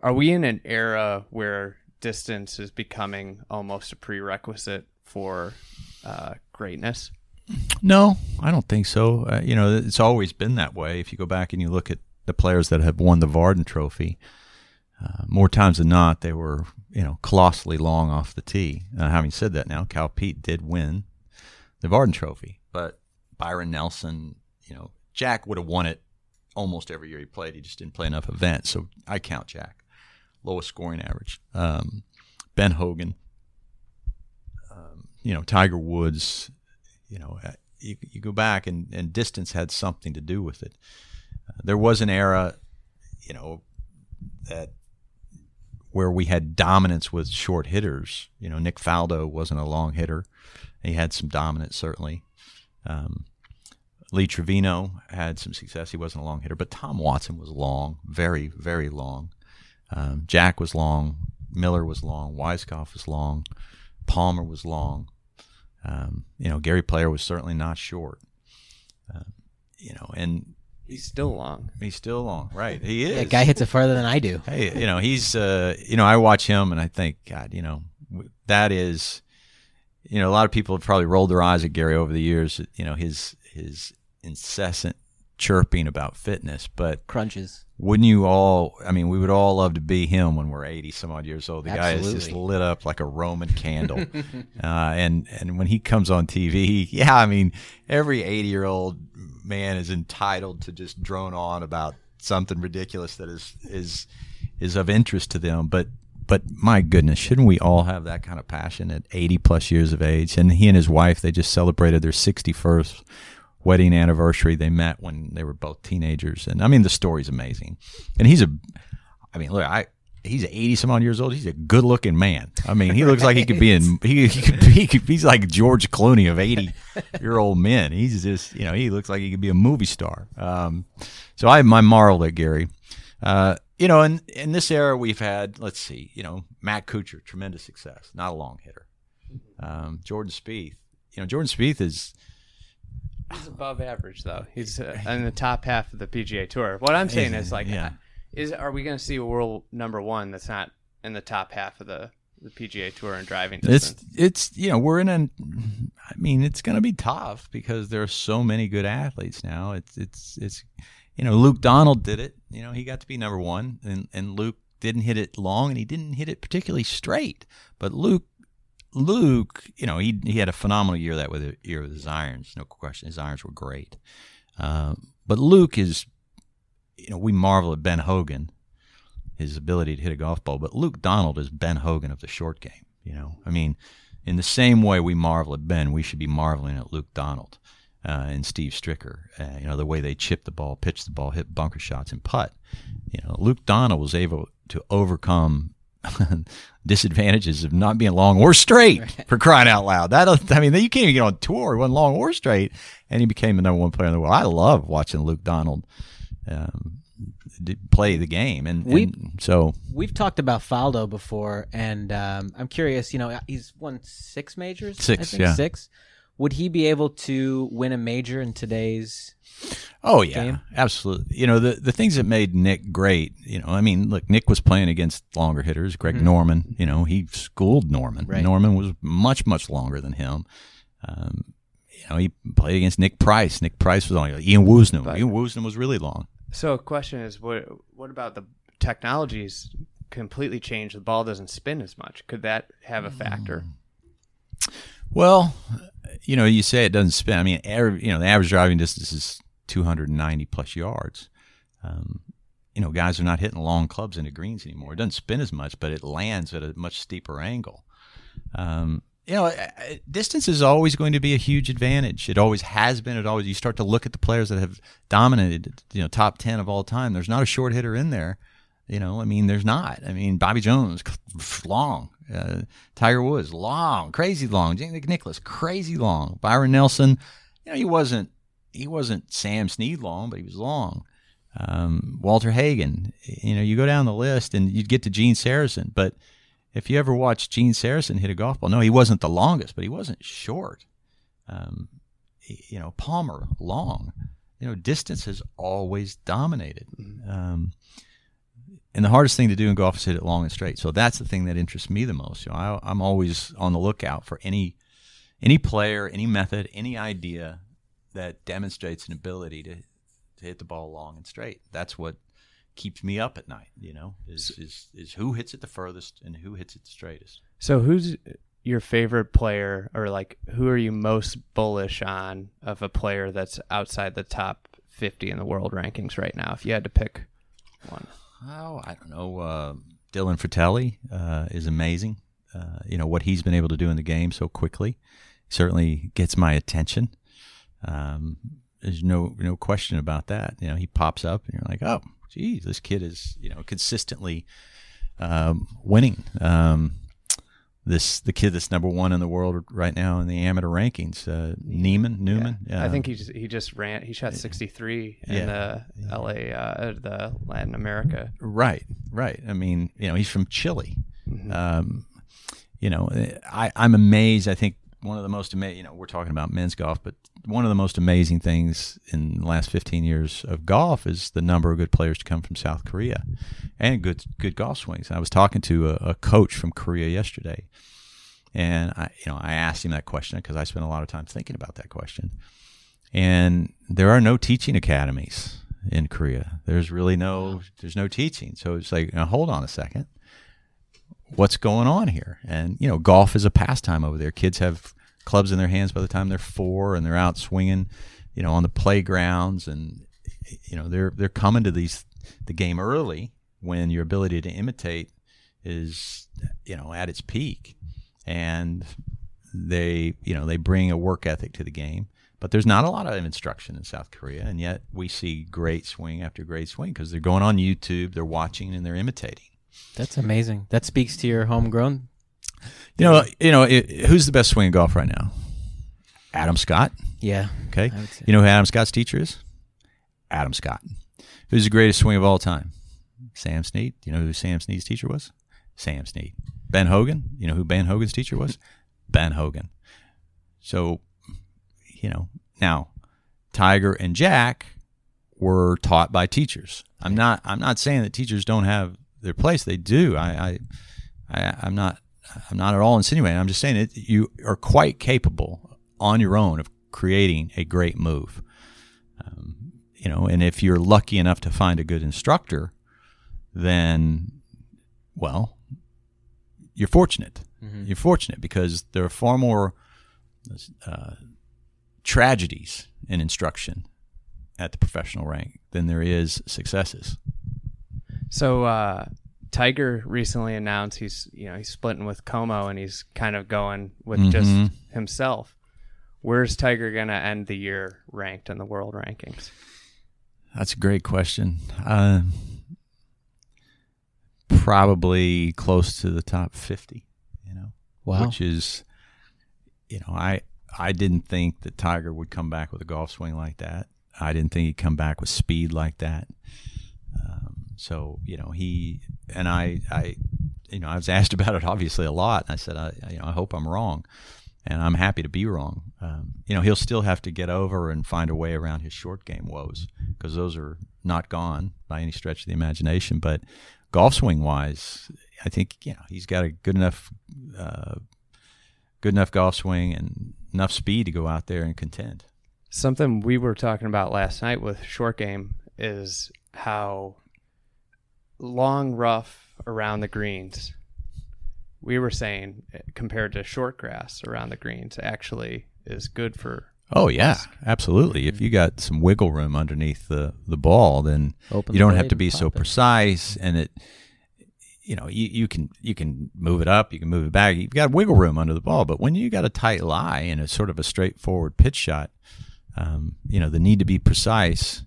are we in an era where distance is becoming almost a prerequisite for uh, greatness? No, I don't think so. Uh, you know, it's always been that way. If you go back and you look at the players that have won the Vardon Trophy, uh, more times than not, they were you know colossally long off the tee. Having said that, now Cal Peete did win the Vardon Trophy, but Byron Nelson, you know, Jack would have won it almost every year he played. He just didn't play enough events, so I count Jack. Lowest scoring average. Um, ben Hogan, um, you know, Tiger Woods, you know, uh, you, you go back and, and distance had something to do with it. Uh, there was an era, you know, that where we had dominance with short hitters. You know, Nick Faldo wasn't a long hitter. He had some dominance, certainly. Um, Lee Trevino had some success. He wasn't a long hitter, but Tom Watson was long, very, very long. Um, Jack was long. Miller was long. Weiskopf was long. Palmer was long. Um, you know, Gary Player was certainly not short. Uh, you know, and He's still long. he's still long. Right, he is. That guy hits it farther than I do. [laughs] Hey, you know, he's uh, you know, I watch him and I think, God, you know, that is, you know, a lot of people have probably rolled their eyes at Gary over the years. You know, his his incessant chirping about fitness, but Crunches. wouldn't you all? I mean, we would all love to be him when we're eighty some odd years old. The guy is just lit up like a Roman candle, [laughs] uh, and and when he comes on TV, yeah, I mean, every eighty year old man is entitled to just drone on about something ridiculous that is is is of interest to them, but. But my goodness, shouldn't we all have that kind of passion at 80 plus years of age? And he and his wife, they just celebrated their 61st wedding anniversary. They met when they were both teenagers, and I mean the story's amazing. And he's a, I mean, look, I he's eighty some odd years old. He's a good looking man. I mean, he looks like he could be in [laughs] he, he could be he could, he's like George Clooney of eighty year old [laughs] men. He's just you know he looks like he could be a movie star. Um, so I have my marvel at Gary. Uh, you know, in in this era we've had let's see, you know, Matt Kuchar, tremendous success, not a long hitter. Um, Jordan Spieth, you know, Jordan Spieth is He's above average though. He's uh, [laughs] in the top half of the PGA Tour. What I'm saying is like Yeah. Is are we going to see a world number one that's not in the top half of the the PGA Tour in driving distance? it's it's you know we're in an. I mean, it's going to be tough because there are so many good athletes now. It's it's it's you know Luke Donald did it. You know he got to be number one, and and Luke didn't hit it long, and he didn't hit it particularly straight. But Luke Luke, you know he he had a phenomenal year that with year with his irons, no question. His irons were great. Um, but Luke is, you know, we marvel at Ben Hogan his ability to hit a golf ball. But Luke Donald is Ben Hogan of the short game. You know, I mean, in the same way we marvel at Ben, we should be marveling at Luke Donald uh, and Steve Stricker. Uh, you know, the way they chip the ball, pitch the ball, hit bunker shots, and putt. You know, Luke Donald was able to overcome [laughs] disadvantages of not being long or straight for crying out loud. That I mean, you can't even get on tour. He wasn't long or straight, and he became the number one player in the world. I love watching Luke Donald. Um, play the game, and, We- and so We've talked about Faldo before, and um, I'm curious. You know, he's won six majors. I Six, think, yeah. six. Would he be able to win a major in today's? Oh yeah, game? absolutely. You know the the things that made Nick great. You know, I mean, look, Nick was playing against longer hitters. Greg Norman. You know, he schooled Norman. Right. Norman was much much longer than him. Um, you know, he played against Nick Price. Nick Price was only Ian Woosnam. But- Ian Woosnam was really long. So, a question is, what what about the technologies? Completely changed. The ball doesn't spin as much. Could that have a factor? Well, you know, you say it doesn't spin. I mean, aver- you know, the average driving distance is 290 plus yards. Um, you know, guys are not hitting long clubs into greens anymore. It doesn't spin as much, but it lands at a much steeper angle. Um, you know, distance is always going to be a huge advantage. It always has been. It always. You start to look at the players that have dominated, you know, top ten of all time. There's not a short hitter in there. You know, I mean, there's not. I mean, Bobby Jones, [laughs] long. Uh, Tiger Woods, long, crazy long. Jack Nicklaus, crazy long. Byron Nelson, you know, he wasn't he wasn't Sam Snead long, but he was long. Um, Walter Hagen, you know, you go down the list and you'd get to Gene Sarazen, but if you ever watched Gene Sarazen hit a golf ball, no, he wasn't the longest, but he wasn't short. Um, he- you know, Palmer, long. You know, distance has always dominated. Um, and the hardest thing to do in golf is hit it long and straight. So that's the thing that interests me the most. You know, I, I'm always on the lookout for any any player, any method, any idea that demonstrates an ability to, to hit the ball long and straight. That's what keeps me up at night. You know, is is is who hits it the furthest and who hits it the straightest. So, who's your favorite player, or like who are you most bullish on of a player that's outside the top 50 in the world rankings right now? If you had to pick one, Oh, I don't know. Uh, Dylan Frittelli uh, is amazing. Uh, you know what he's been able to do in the game so quickly certainly gets my attention. Um, there's no no question about that. You know, he pops up and you're like, oh, geez, this kid is you know consistently um, winning. Um, this the kid that's number one in the world right now in the amateur rankings, uh, Niemann Newman. I uh, think he just he just ran. He shot 63 in Yeah. the LA, uh, the Latin America. Right, right. I mean, you know, he's from Chile. Mm-hmm. Um, you know, I, I'm amazed. I think one of the most amazing, you know, we're talking about men's golf, but one of the most amazing things in the last 15 years of golf is the number of good players to come from South Korea and good good golf swings. I was talking to a, a coach from Korea yesterday, and I, you know, I asked him that question because I spent a lot of time thinking about that question. And there are no teaching academies in Korea. There's really no there's no teaching. So it's like, hold on a second what's going on here? And you know, golf is a pastime over there. Kids have clubs in their hands by the time they're four, and they're out swinging, you know, on the playgrounds, and you know, they're they're coming to these the game early when your ability to imitate is you know at its peak, and they you know they bring a work ethic to the game. But there's not a lot of instruction in South Korea, and yet we see great swing after great swing because they're going on YouTube, they're watching, and they're imitating. That's amazing. That speaks to your homegrown. You know, you know, it, who's the best swing in golf right now? Adam Scott. Yeah. Okay. I would say. You know who Adam Scott's teacher is? Adam Scott. Who's the greatest swing of all time? Sam Snead. You know who Sam Snead's teacher was? Sam Snead. Ben Hogan. You know who Ben Hogan's teacher was? [laughs] ben Hogan. So, you know, now Tiger and Jack were taught by teachers. I'm not I'm not saying that teachers don't have their place. They do. I, I, I I'm not I'm not at all insinuating. I'm just saying that you are quite capable on your own of creating a great move. Um, you know, and if you're lucky enough to find a good instructor, then well, you're fortunate. Mm-hmm. You're fortunate because there are far more uh, tragedies in instruction at the professional rank than there is successes. So uh, Tiger recently announced he's you know he's splitting with Como and he's kind of going with Mhm. just himself. Where's Tiger gonna end the year ranked in the world rankings? That's a great question. Uh, probably close to the top 50, you know, Wow. which is, you know, I, I didn't think that Tiger would come back with a golf swing like that. I didn't think he'd come back with speed like that. Um, so, you know, he, and I, I, you know, I was [laughs] asked about it obviously a lot. And I said, I, you know, I hope I'm wrong. And I'm happy to be wrong. Um, you know, he'll still have to get over and find a way around his short game woes because those are not gone by any stretch of the imagination. But golf swing wise, I think you know he's got a good enough, uh, good enough golf swing and enough speed to go out there and contend. Something we were talking about last night with short game is how long rough around the greens. We were saying eh, compared to short grass around the greens actually is good for Oh yeah, absolutely. If you got some wiggle room underneath the the ball, then Open you don't have to be so it. precise, and it, you know, you, you can you can move it up, you can move it back. You've got wiggle room under the ball, but when you got a tight lie and it's sort of a straightforward pitch shot, um, you know, the need to be precise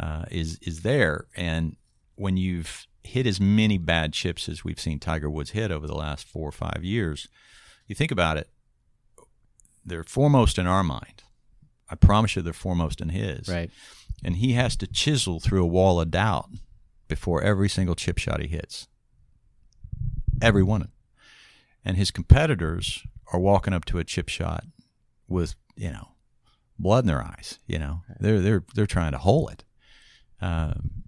uh, is is there, and when you've hit as many bad chips as we've seen Tiger Woods hit over the last four or five years, you think about it, they're foremost in our mind. I promise you, they're foremost in his Right. and he has to chisel through a wall of doubt before every single chip shot he hits. Every one of them. And his competitors are walking up to a chip shot with, you know, blood in their eyes. You know, they're they're they're trying to hole it, um,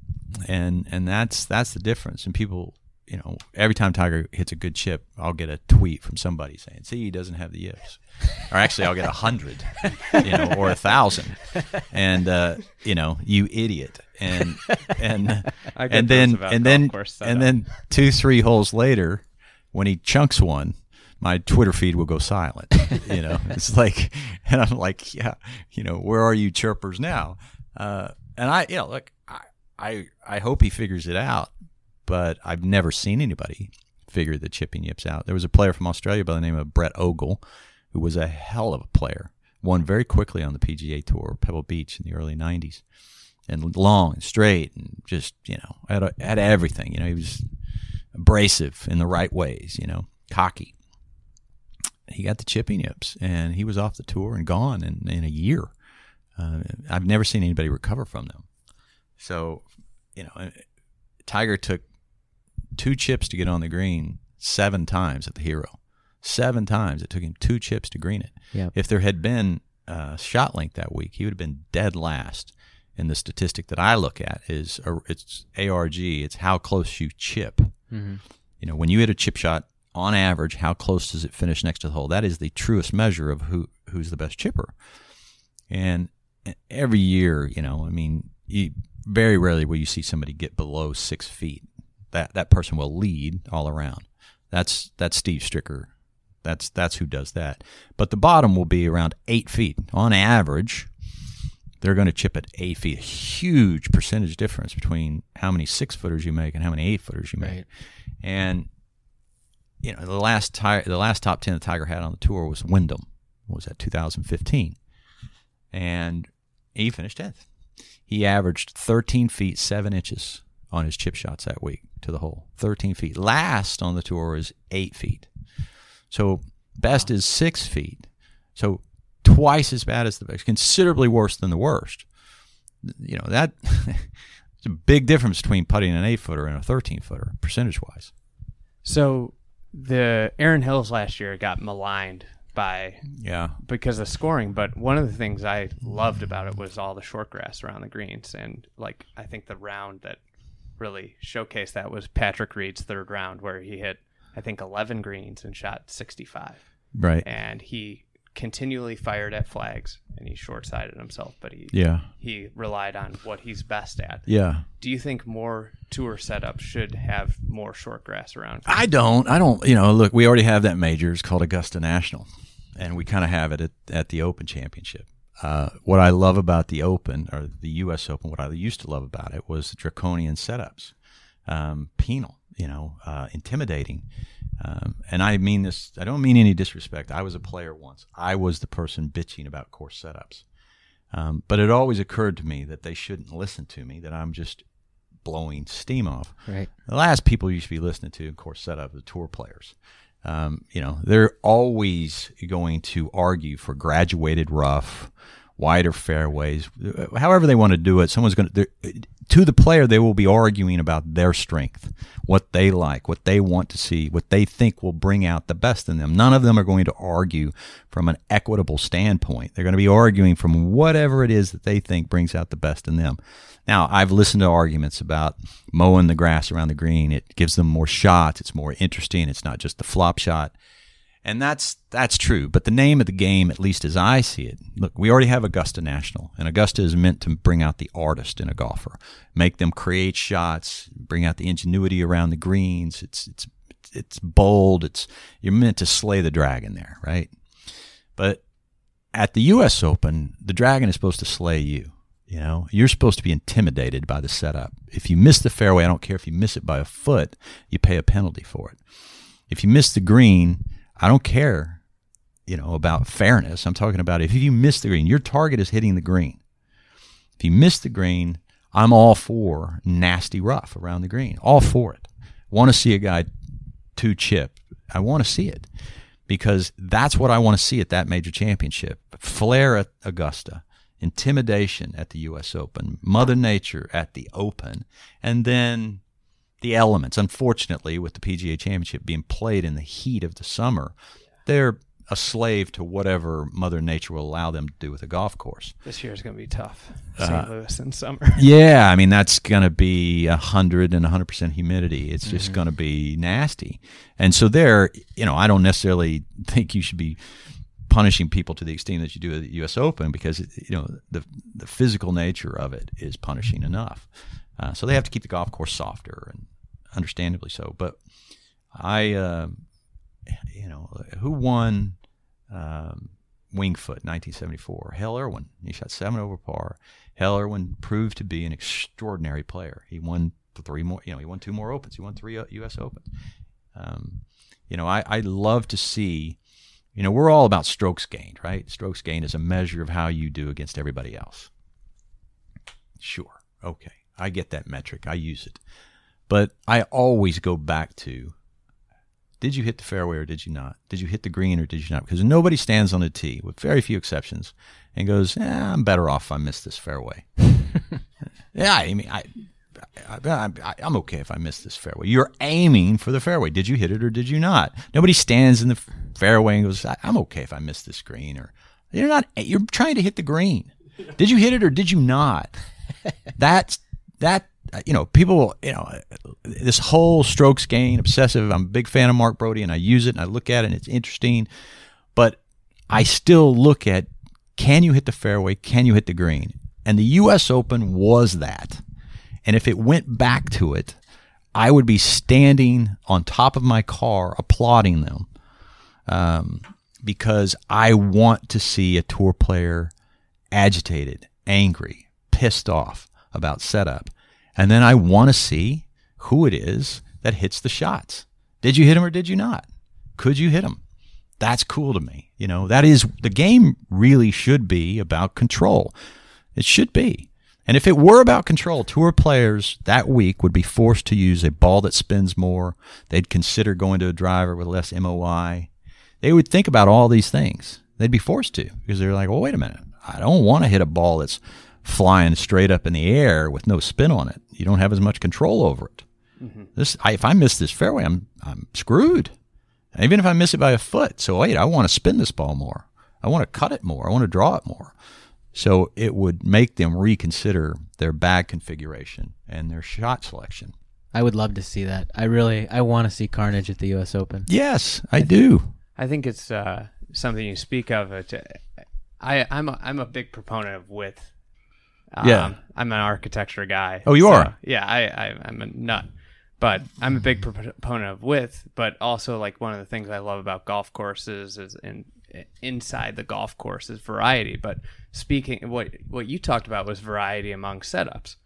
and and that's that's the difference. And people, you know, every time Tiger hits a good chip, I'll get a tweet from somebody saying, "See, he doesn't have the yips," or actually, I'll get a hundred, you know, or a thousand, and uh, you know, you idiot, and and [laughs] and then and then and then two three holes later, when he chunks one, my Twitter feed will go silent. [laughs] You know, it's like, and I'm like, yeah, you know, where are you chirpers now? Uh, and I, you know, look, I, I, I hope he figures it out, but I've never seen anybody figure the chipping yips out. There was a player from Australia by the name of Brett Ogle, who was a hell of a player, won very quickly on the PGA Tour, Pebble Beach in the early '90s, and long and straight, and just you know, had had everything. You know, he was abrasive in the right ways. You know, cocky he got the chipping yips and he was off the tour and gone in, in a year. Uh, I've never seen anybody recover from them. So, you know, Tiger took two chips to get on the green seven times at the Hero. Seven times. It took him two chips to green it. Yep. If there had been uh, shot length that week, he would have been dead last. And the statistic that I look at is uh, it's ARG. It's how close you chip. Mm-hmm. You know, when you hit a chip shot, on average, how close does it finish next to the hole? That is the truest measure of who who's the best chipper. And every year, you know, I mean, you, very rarely will you see somebody get below six feet. That that person will lead all around. That's that's Steve Stricker. That's that's who does that. But the bottom will be around eight feet on average. They're going to chip at eight feet. A huge percentage difference between how many six footers you make and how many eight footers you make. Right. And you know, the last ti- the last top ten that Tiger had on the tour was Wyndham. What Was that 2015, and he finished tenth. He averaged 13 feet seven inches on his chip shots that week to the hole. 13 feet. Last on the tour is eight feet. So best is six feet. So twice as bad as the best, considerably worse than the worst. You know that. [laughs] It's a big difference between putting an eight footer and a 13 footer, percentage wise. So the Erin Hills last year got maligned by Yeah. because of scoring. But one of the things I loved about it was all the short grass around the greens, and like I think the round that really showcased that was Patrick Reed's third round, where he hit I think 11 greens and shot 65, Right. and he continually fired at flags and he short sided himself, but he Yeah. he relied on what he's best at. Yeah. Do you think more tour setups should have more short grass around? I don't. I don't. You know, look, we already have that major. It's called Augusta National, and we kind of have it at, at the Open Championship. Uh, what I love about the Open or the U.S. Open, what I used to love about it was the draconian setups, um, penal, you know, uh, intimidating. Um, and I mean this. I don't mean any disrespect. I was a player once. I was the person bitching about course setups. Um, but it always occurred to me that they shouldn't listen to me. That I'm just blowing steam off. Right. The last people you should be listening to, of course, set up the tour players. Um, you know, they're always going to argue for graduated rough, wider fairways, however they want to do it. Someone's going to to the player. They will be arguing about their strength, what they like, what they want to see, what they think will bring out the best in them. None of them are going to argue from an equitable standpoint. They're going to be arguing from whatever it is that they think brings out the best in them. Now, I've listened to arguments about mowing the grass around the green. It gives them more shots. It's more interesting. It's not just the flop shot. And that's that's true. But the name of the game, at least as I see it, look, we already have Augusta National, and Augusta is meant to bring out the artist in a golfer, make them create shots, bring out the ingenuity around the greens. It's it's it's bold. It's you're meant to slay the dragon there, right? But at the U.S. Open, the dragon is supposed to slay you. You know, you're supposed to be intimidated by the setup. If you miss the fairway, I don't care if you miss it by a foot, you pay a penalty for it. If you miss the green, I don't care, you know, about fairness. I'm talking about if you miss the green, your target is hitting the green. If you miss the green, I'm all for nasty rough around the green. All for it. Want to see a guy two chip. I want to see it because that's what I want to see at that major championship. Flair at Augusta, intimidation at the U.S. Open, Mother Nature at the Open, and then the elements. Unfortunately, with the PGA Championship being played in the heat of the summer, they're a slave to whatever Mother Nature will allow them to do with a golf course. This year is going to be tough. St. Uh, Louis in summer. Yeah, I mean that's going to be a hundred and hundred percent humidity. It's just going to be nasty. And so there, you know, I don't necessarily [laughs] think you should be punishing people to the extent that you do at the U.S. Open because you know the the physical nature of it is punishing enough. Uh, so they have to keep the golf course softer and understandably so. But I, uh, you know, who won um, Winged Foot 1974? Hale Irwin. He shot seven over par. Hale Irwin proved to be an extraordinary player. He won three more. You know, he won two more Opens. He won three U.S. Opens. Um, you know, I, I love to see. You know, we're all about strokes gained, right? Strokes gained is a measure of how you do against everybody else. Sure. Okay. I get that metric. I use it. But I always go back to did you hit the fairway or did you not? Did you hit the green or did you not? Because nobody stands on a tee, with very few exceptions, and goes, eh, I'm better off if I miss this fairway. [laughs] yeah, I mean, I, I, I, I'm okay if I miss this fairway. You're aiming for the fairway. Did you hit it or did you not? Nobody stands in the fairway and goes, I'm okay if I miss this green. Or you're not. You're trying to hit the green. [laughs] Did you hit it or did you not? That's that you know, people, you know, this whole strokes gain obsessive. I'm a big fan of Mark Broadie, and I use it and I look at it, and it's interesting. But I still look at can you hit the fairway? Can you hit the green? And the U.S. Open was that. And if it went back to it, I would be standing on top of my car applauding them um, because I want to see a tour player agitated, angry, pissed off about setup. And then I want to see who it is that hits the shots. Did you hit him or did you not? Could you hit him? That's cool to me. You know, that is the game really should be about control. It should be. And if it were about control, tour players that week would be forced to use a ball that spins more. They'd consider going to a driver with less MOI. They would think about all these things. They'd be forced to because they're like, well, wait a minute. I don't want to hit a ball that's flying straight up in the air with no spin on it. You don't have as much control over it. Mm-hmm. This, I, if I miss this fairway, I'm I'm screwed. even if I miss it by a foot. So wait, I want to spin this ball more. I want to cut it more. I want to draw it more. So it would make them reconsider their bag configuration and their shot selection. I would love to see that. I really, I want to see Carnage at the U.S. Open. Yes, I do. I think it's uh, something you speak of. It, I, I'm a, I'm a big proponent of width. Um, Yeah. I'm an architecture guy. Oh, you so, are? Yeah, I, I I'm a nut, but I'm a big proponent of width. But also, like one of the things I love about golf courses is in inside the golf course is variety. But speaking what what you talked about was variety among setups.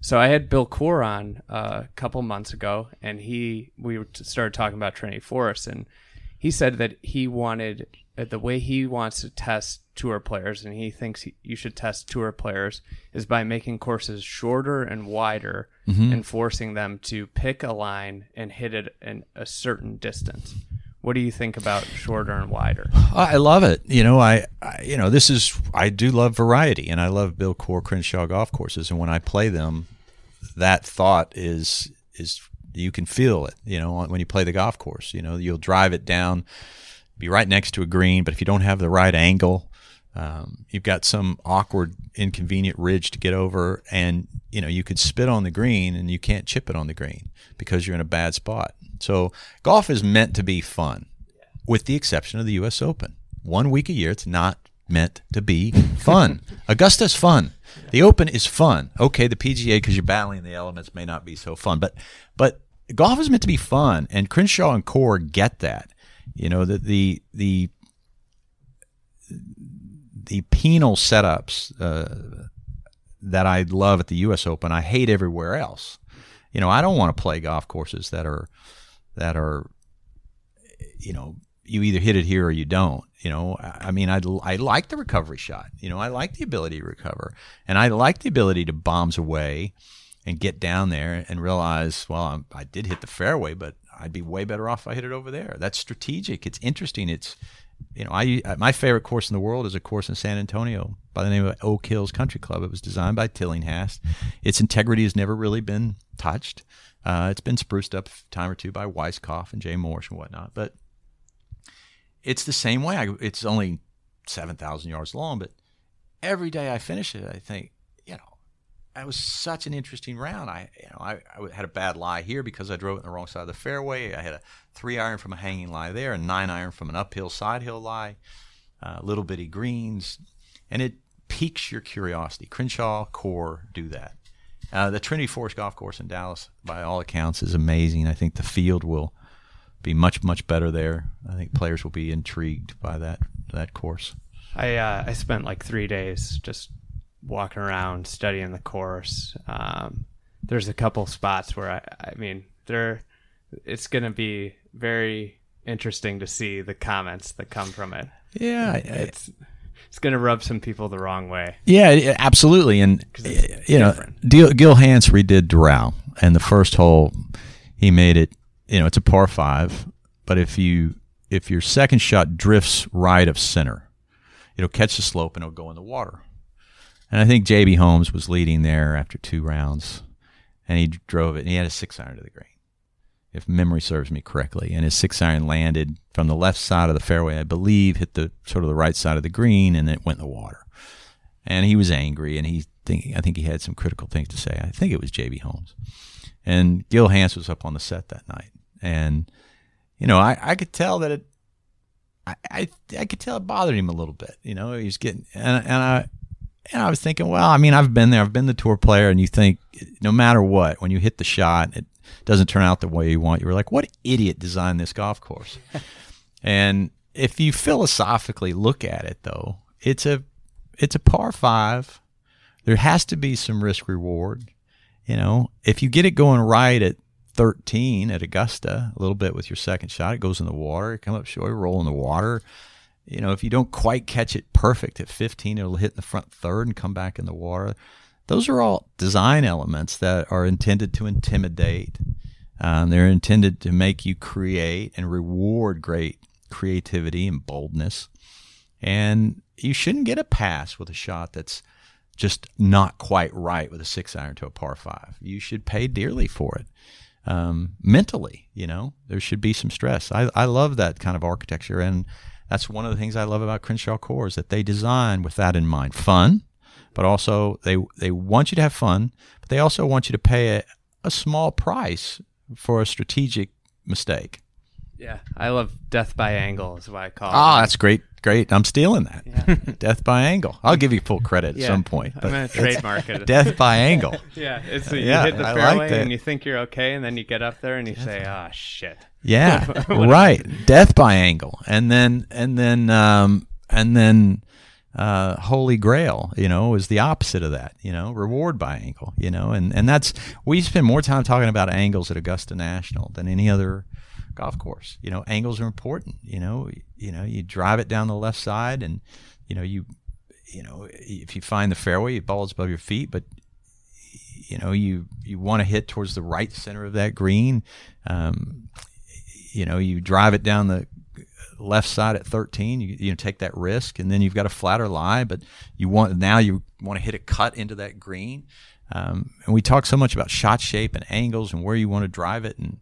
So I had Bill Coore on uh, a couple months ago, and he we started talking about Trinity Forest, and he said that he wanted uh, the way he wants to test tour players, and he thinks he, you should test tour players is by making courses shorter and wider, mm-hmm. and forcing them to pick a line and hit it in a certain distance. What do you think about shorter and wider? I love it. You know, I, I, you know, this is I do love variety, and I love Bill Coore Crenshaw golf courses, and when I play them, that thought is is you can feel it. You know, when you play the golf course, you know, you'll drive it down, be right next to a green, but if you don't have the right angle, um, you've got some awkward, inconvenient ridge to get over, and you know you could spit on the green and you can't chip it on the green because you're in a bad spot. So golf is meant to be fun, with the exception of the U.S. Open. One week a year, it's not meant to be fun. [laughs] Augusta's fun. The Open is fun. Okay, the PGA because you're battling the elements may not be so fun, but but golf is meant to be fun, and Crenshaw and Coore get that. You know that the the the penal setups uh, that I love at the U.S. Open, I hate everywhere else. You know, I don't want to play golf courses that are that are, you know, you either hit it here or you don't. You know, I mean, I I like the recovery shot. You know, I like the ability to recover, and I like the ability to bombs away and get down there and realize, well, I'm, I did hit the fairway, but I'd be way better off if I hit it over there. That's strategic. It's interesting. It's you know, I my favorite course in the world is a course in San Antonio by the name of Oak Hills Country Club. It was designed by Tillinghast. Its integrity has never really been touched. Uh, it's been spruced up a time or two by Weiskopf and Jay Morrish and whatnot, but it's the same way. I, it's only seven thousand yards long, but every day I finish it, I think, that was such an interesting round. I, you know, I, I had a bad lie here because I drove it on the wrong side of the fairway. I had a three iron from a hanging lie there, and nine iron from an uphill side hill lie, uh, little bitty greens, and it piques your curiosity. Crenshaw Coore do that. Uh, the Trinity Forest Golf Course in Dallas, by all accounts, is amazing. I think the field will be much much better there. I think players will be intrigued by that that course. I uh, I spent like three days just walking around studying the course. Um, there's a couple spots where I I mean there it's gonna be very interesting to see the comments that come from it. Yeah, It's it's gonna rub some people the wrong way. Yeah, absolutely. And you know, different. Gil, Gil Hanse redid Doral, and the first hole he made it. You know, it's a par five, but if you if your second shot drifts right of center, it'll catch the slope and it'll go in the water. And I think JB Holmes was leading there after two rounds, and he drove it. And he had a six iron to the green, if memory serves me correctly. And his six iron landed from the left side of the fairway, I believe, hit the sort of the right side of the green, and it went in the water and he was angry and he think I think he had some critical things to say. I think it was JB Holmes. And Gil Hanse was up on the set that night. And you know, I, I could tell that it I, I I could tell it bothered him a little bit. You know, he was getting and and I and I was thinking, well, I mean, I've been there. I've been the tour player, and you think no matter what, when you hit the shot, it doesn't turn out the way you want. You were like, what idiot designed this golf course? [laughs] and if you philosophically look at it, though, it's a it's a par five. There has to be some risk reward. You know, if you get it going right at 13 at Augusta, a little bit with your second shot, it goes in the water. You come up short, you roll in the water. You know, if you don't quite catch it perfect at 15, it'll hit in the front third and come back in the water. Those are all design elements that are intended to intimidate. Um, they're intended to make you create and reward great creativity and boldness. And you shouldn't get a pass with a shot that's just not quite right with a six iron to a par five. You should pay dearly for it. um, mentally. You know, there should be some stress. I, I love that kind of architecture, and that's one of the things I love about Crenshaw Coore is that they design with that in mind. Fun, but also they they want you to have fun, but they also want you to pay a, a small price for a strategic mistake. Yeah, I love death by angle is what I call Ah, it. that's great. Great. I'm stealing that. Yeah. [laughs] Death by angle. I'll give you full credit Yeah, at some point. I'm gonna trademark it. [laughs] Death by angle. [laughs] Yeah, it's Yeah, you hit the I fairway that. and you think you're okay, and then you get up there and you say, "Ah, shit." Yeah, [laughs] right. [laughs] Death by angle, and then and then um, and then uh, Holy Grail. You know, is the opposite of that. You know, reward by angle. You know, and and that's we spend more time talking about angles at Augusta National than any other golf course. You know, angles are important. You know, you know, you drive it down the left side, and you know you you know if you find the fairway, it balls above your feet, but you know you you want to hit towards the right center of that green. Um, you know, you drive it down the left side at 13. You you know, take that risk, and then you've got a flatter lie, but you want now you want to hit a cut into that green. Um, and we talk so much about shot shape and angles and where you want to drive it, and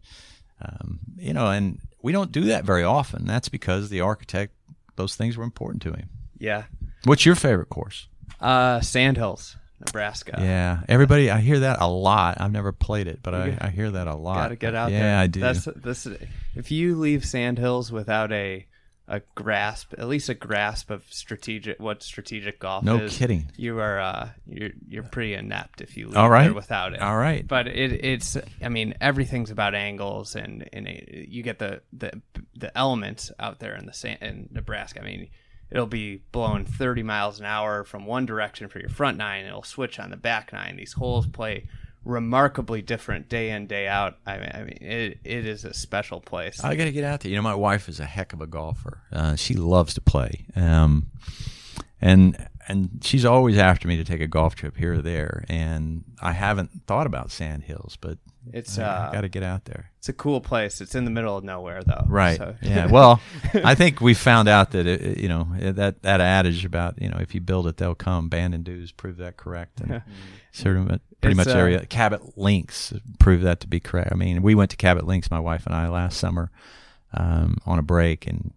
um, you know, and we don't do that very often. That's because the architect those things were important to him. Yeah. What's your favorite course? Uh, Sandhills, Nebraska. Yeah, everybody. I hear that a lot. I've never played it, but I, I hear that a lot. Got to get out yeah, there. Yeah, I do. That's this. If you leave Sandhills without a a grasp, at least a grasp of strategic what strategic golf No is, kidding. You are uh, you're you're pretty inept if you leave All right. there without it. All right. But it it's I mean everything's about angles and and it, you get the the the elements out there in the sand in Nebraska. I mean. It'll be blowing 30 miles an hour from one direction for your front nine. It'll switch on the back nine. These holes play remarkably different day in day out. I mean, I mean it, it is a special place. I got to get out there. You know, my wife is a heck of a golfer. Uh, she loves to play, um, and and she's always after me to take a golf trip here or there. And I haven't thought about Sand Hills, but It's I, uh, got to get out there. it's a cool place. It's in the middle of nowhere though. Right. So- Yeah. Well, [laughs] I think we found out that it, you know that that adage about you know if you build it they'll come. Bandon Dunes prove that correct, and [laughs] sort of pretty It's, much uh, area Cabot Links proved that to be correct. I mean, we went to Cabot Links, my wife and I, last summer um, on a break, and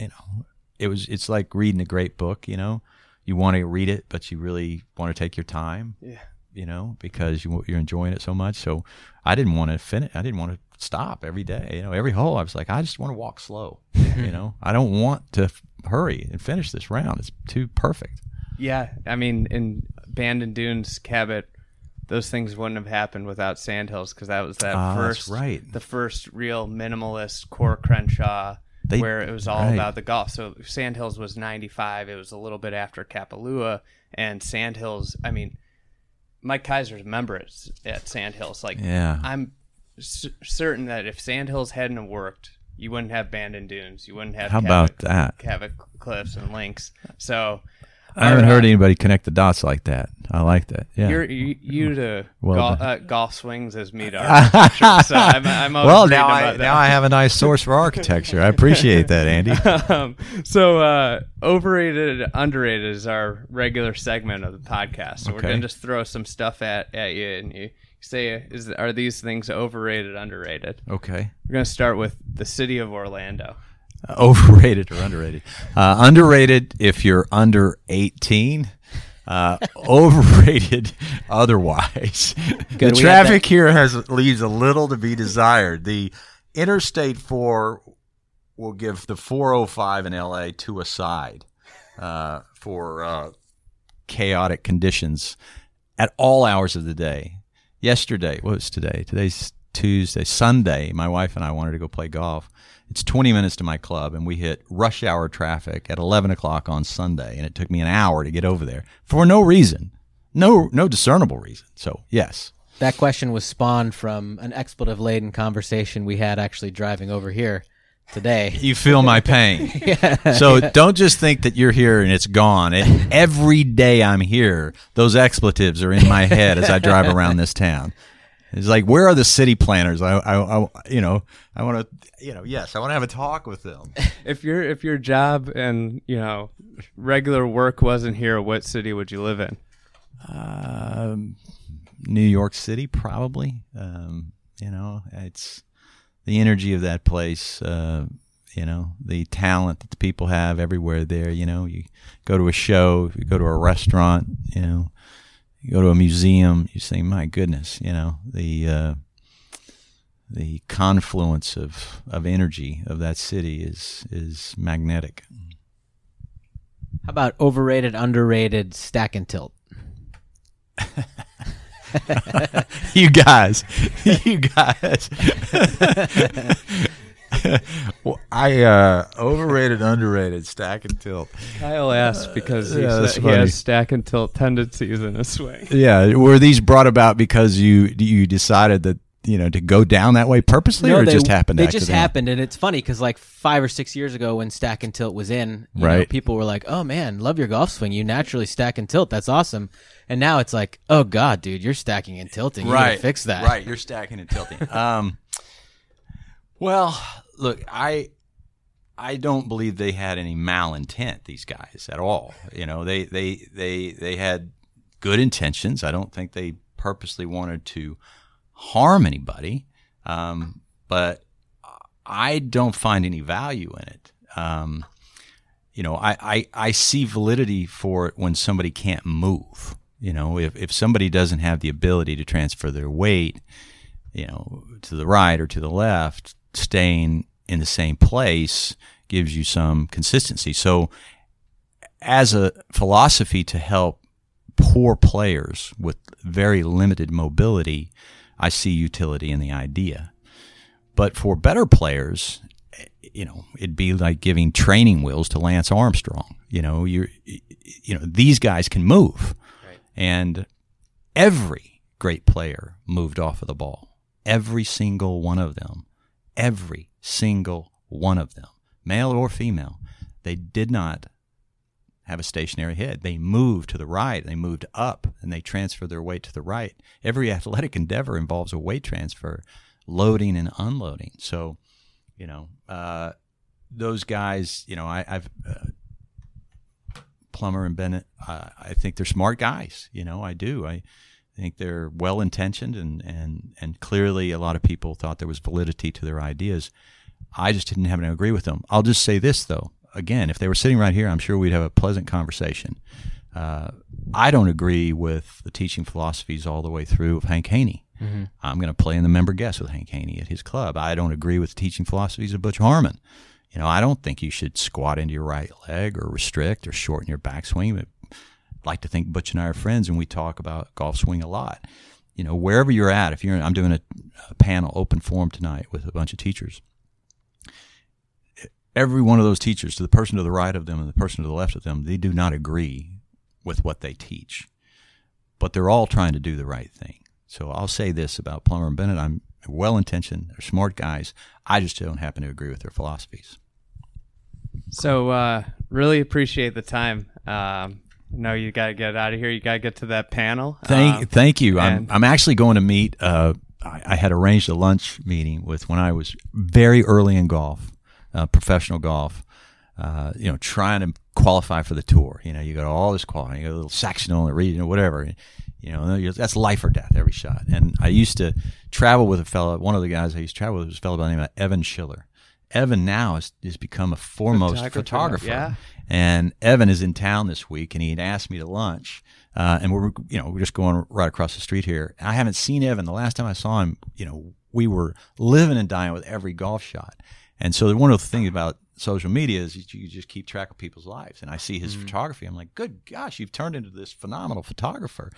you know it was it's like reading a great book. You know, you want to read it, but you really want to take your time yeah. you know, because you, you're enjoying it so much. So I didn't want to finish. I didn't want to stop every day. You know, every hole I was like, I just want to walk slow. [laughs] you know, I don't want to f- hurry and finish this round. It's too perfect. Yeah, I mean, in Bandon Dunes, Cabot, those things wouldn't have happened without Sandhills because that was that Ah, that's first, right. the first real minimalist Coore Crenshaw, They- where it was all right. about the golf. So Sandhills was '95. It was a little bit after Kapalua, and Sandhills. I mean, Mike Keiser's a member at, at Sandhills. Like, Yeah. I'm c- certain that if Sandhills hadn't worked, you wouldn't have Bandon Dunes. You wouldn't have How about that? Cabot Cliffs and Links. So. I haven't heard anybody connect the dots like that. I like that. Yeah. You're you, you to Well golf, done. uh, golf swings as me to architecture, so I'm, I'm always well, reading now I about now I have a nice source for architecture. I appreciate that, Andy. [laughs] um, so uh, overrated, underrated is our regular segment of the podcast. So we're Okay. gonna just throw some stuff at, at you, and you say, "Is are these things overrated, underrated?" Okay. We're gonna start with the city of Orlando. [laughs] overrated or underrated? Uh, underrated if you're under 18. Uh, [laughs] overrated otherwise. Good, The traffic here has leaves a little to be desired. The Interstate 4 will give the 405 in LA to a side uh, for uh, chaotic conditions at all hours of the day. Yesterday, what was today? Today's Tuesday. Sunday, my wife and I wanted to go play golf. It's 20 minutes to my club, and we hit rush hour traffic at 11 o'clock on Sunday, and it took me an hour to get over there for no reason, no no discernible reason. So yes, That question was spawned from an expletive laden conversation we had actually driving over here today. you feel my pain. [laughs] So don't just think that you're here and it's gone. It, every day I'm here, those expletives are in my head as I drive around this town. It's like, where are the city planners? I, I, I you know, I want to, you know, yes, I want to have a talk with them. [laughs] If your if your job and you know regular work wasn't here, what city would you live in? Um, New York City, probably. Um, You know, it's the energy of that place. Uh, you know, the talent that the people have everywhere there. You know, you go to a show, you go to a restaurant, you know, you go to a museum, you say, my goodness, you know, the, uh, the confluence of, of energy of that city is, is magnetic. How about overrated, underrated, stack and tilt? [laughs] you guys, [laughs] you guys. [laughs] [laughs] well, I uh, overrated, underrated, stack and tilt. Kyle asked because he, yeah, he funny. has stack and tilt tendencies in his swing. Yeah, were these brought about because you you decided that you know to go down that way purposely, or it they, just happened? They just happened, and it's funny because like five or six years ago, when stack and tilt was in, you know, Right. people were like, "Oh man, love your golf swing. You naturally stack and tilt. That's awesome." And now it's like, "Oh god, dude, you're stacking and tilting. You right gotta fix that." right you're stacking and tilting [laughs] um well look i i don't believe they had any malintent these guys at all. You know they they they they had good intentions. I don't think they purposely wanted to harm anybody um but i don't find any value in it. Um you know, I, I, I see validity for it when somebody can't move. You know, if, if somebody doesn't have the ability to transfer their weight, you know, to the right or to the left, staying in the same place gives you some consistency. So, as a philosophy to help poor players with very limited mobility, I see utility in the idea. But for better players, you know, it'd be like giving training wheels to Lance Armstrong. You know, you you know, these guys can move. And every great player moved off of the ball. Every single one of them. Every single one of them, male or female, they did not have a stationary head. They moved to the right, they moved up, and they transferred their weight to the right. Every athletic endeavor involves a weight transfer, loading and unloading. So, you know, uh, those guys, you know, I, I've uh, Plummer and Bennett. Uh, I think they're smart guys. You know, I do. I think they're well intentioned, and and and clearly a lot of people thought there was validity to their ideas. I just didn't happen to agree with them. I'll just say this though. Again, if they were sitting right here, I'm sure we'd have a pleasant conversation. Uh, I don't agree with the teaching philosophies all the way through of Hank Haney. I'm going to play in the member guest with Hank Haney at his club. I don't agree with the teaching philosophies of Butch Harmon. You know, I don't think you should squat into your right leg or restrict or shorten your backswing. Like to think Butch and I are friends, and we talk about golf swing a lot. You know, wherever you're at, if you're, I'm doing a, a panel open forum tonight with a bunch of teachers. Every one of those teachers, to the person to the right of them and the person to the left of them, they do not agree with what they teach, but they're all trying to do the right thing. So I'll say this about Plummer and Bennett: I'm well intentioned. They're smart guys. I just don't happen to agree with their philosophies. So uh, really appreciate the time. Um, no, you got to get out of here. You got to get to that panel. Thank, Um, thank you. I'm, I'm actually going to meet. Uh, I, I had arranged a lunch meeting with when I was very early in golf, uh, professional golf. Uh, you know, trying to qualify for the tour. You know, you got all this qualifying, you got a little sectional and regional, whatever. You know, that's life or death every shot. And I used to travel with a fellow. One of the guys I used to travel with was a fellow by the name of Evan Schiller. Evan now has, has become a foremost Photographer, photographer. yeah. And Evan is in town this week, and he had asked me to lunch. Uh, and we're you know we're just going right across the street here. I haven't seen Evan. The last time I saw him, you know, we were living and dying with every golf shot. And so one of the things about social media is you just keep track of people's lives. And I see his photography. I'm like, good gosh, you've turned into this phenomenal photographer.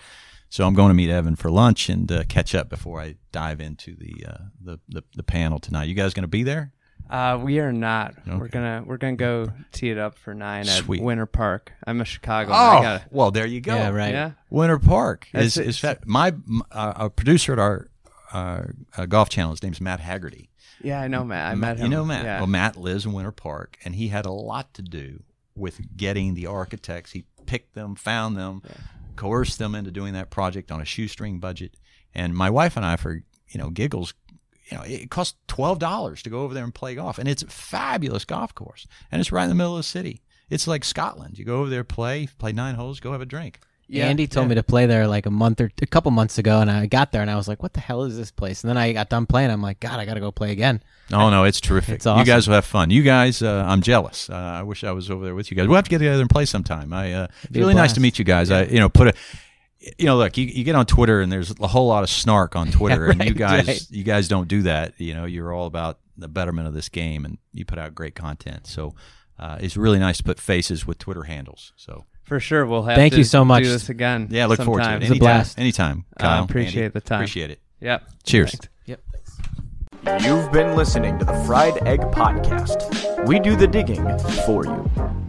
So I'm going to meet Evan for lunch and uh, catch up before I dive into the, uh, the, the the panel tonight. You guys going to be there? Uh, we are not. We're gonna we're gonna go tee it up for nine Sweet. at Winter Park. I'm a Chicago. Oh, I gotta, well, there you go. Yeah, right. yeah. Winter Park That's is, it. is fat. my uh, a producer at our uh, uh, golf channel. His name's Matt Haggerty. Yeah, I know Matt. I met him. You know Matt. Yeah. Well, Matt lives in Winter Park, and he had a lot to do with getting the architects. He picked them, found them, coerced them into doing that project on a shoestring budget. And my wife and I, for you know giggles, you know, it costs twelve dollars to go over there and play golf, and it's a fabulous golf course, and it's right in the middle of the city. It's like Scotland. You go over there, play, play nine holes, go have a drink. Yeah, Andy told yeah. me to play there like a month or a couple months ago, and I got there and I was like, "What the hell is this place?" And then I got done playing. I'm like, "God, I got to go play again." Oh no, it's terrific. It's You guys will have fun. You guys, uh, I'm jealous. Uh, I wish I was over there with you guys. We'll have to get together and play sometime. I, uh, it's be a really nice to meet you guys. I, you know, put a, you know, look, you, you get on Twitter and there's a whole lot of snark on [laughs] Twitter, and you guys, right. you guys don't do that. You know, you're all about the betterment of this game, and you put out great content. So. Uh, it's really nice to put faces with Twitter handles. So For sure, we'll have. Thank to you so much. Do this again. yeah, look forward to it. sometime. It's a Anytime, blast. anytime. Uh, Kyle, appreciate Andy. the time. Appreciate it. Yep. Cheers. Thanks. Yep. Thanks. You've been listening to the Fried Egg Podcast. We do the digging for you.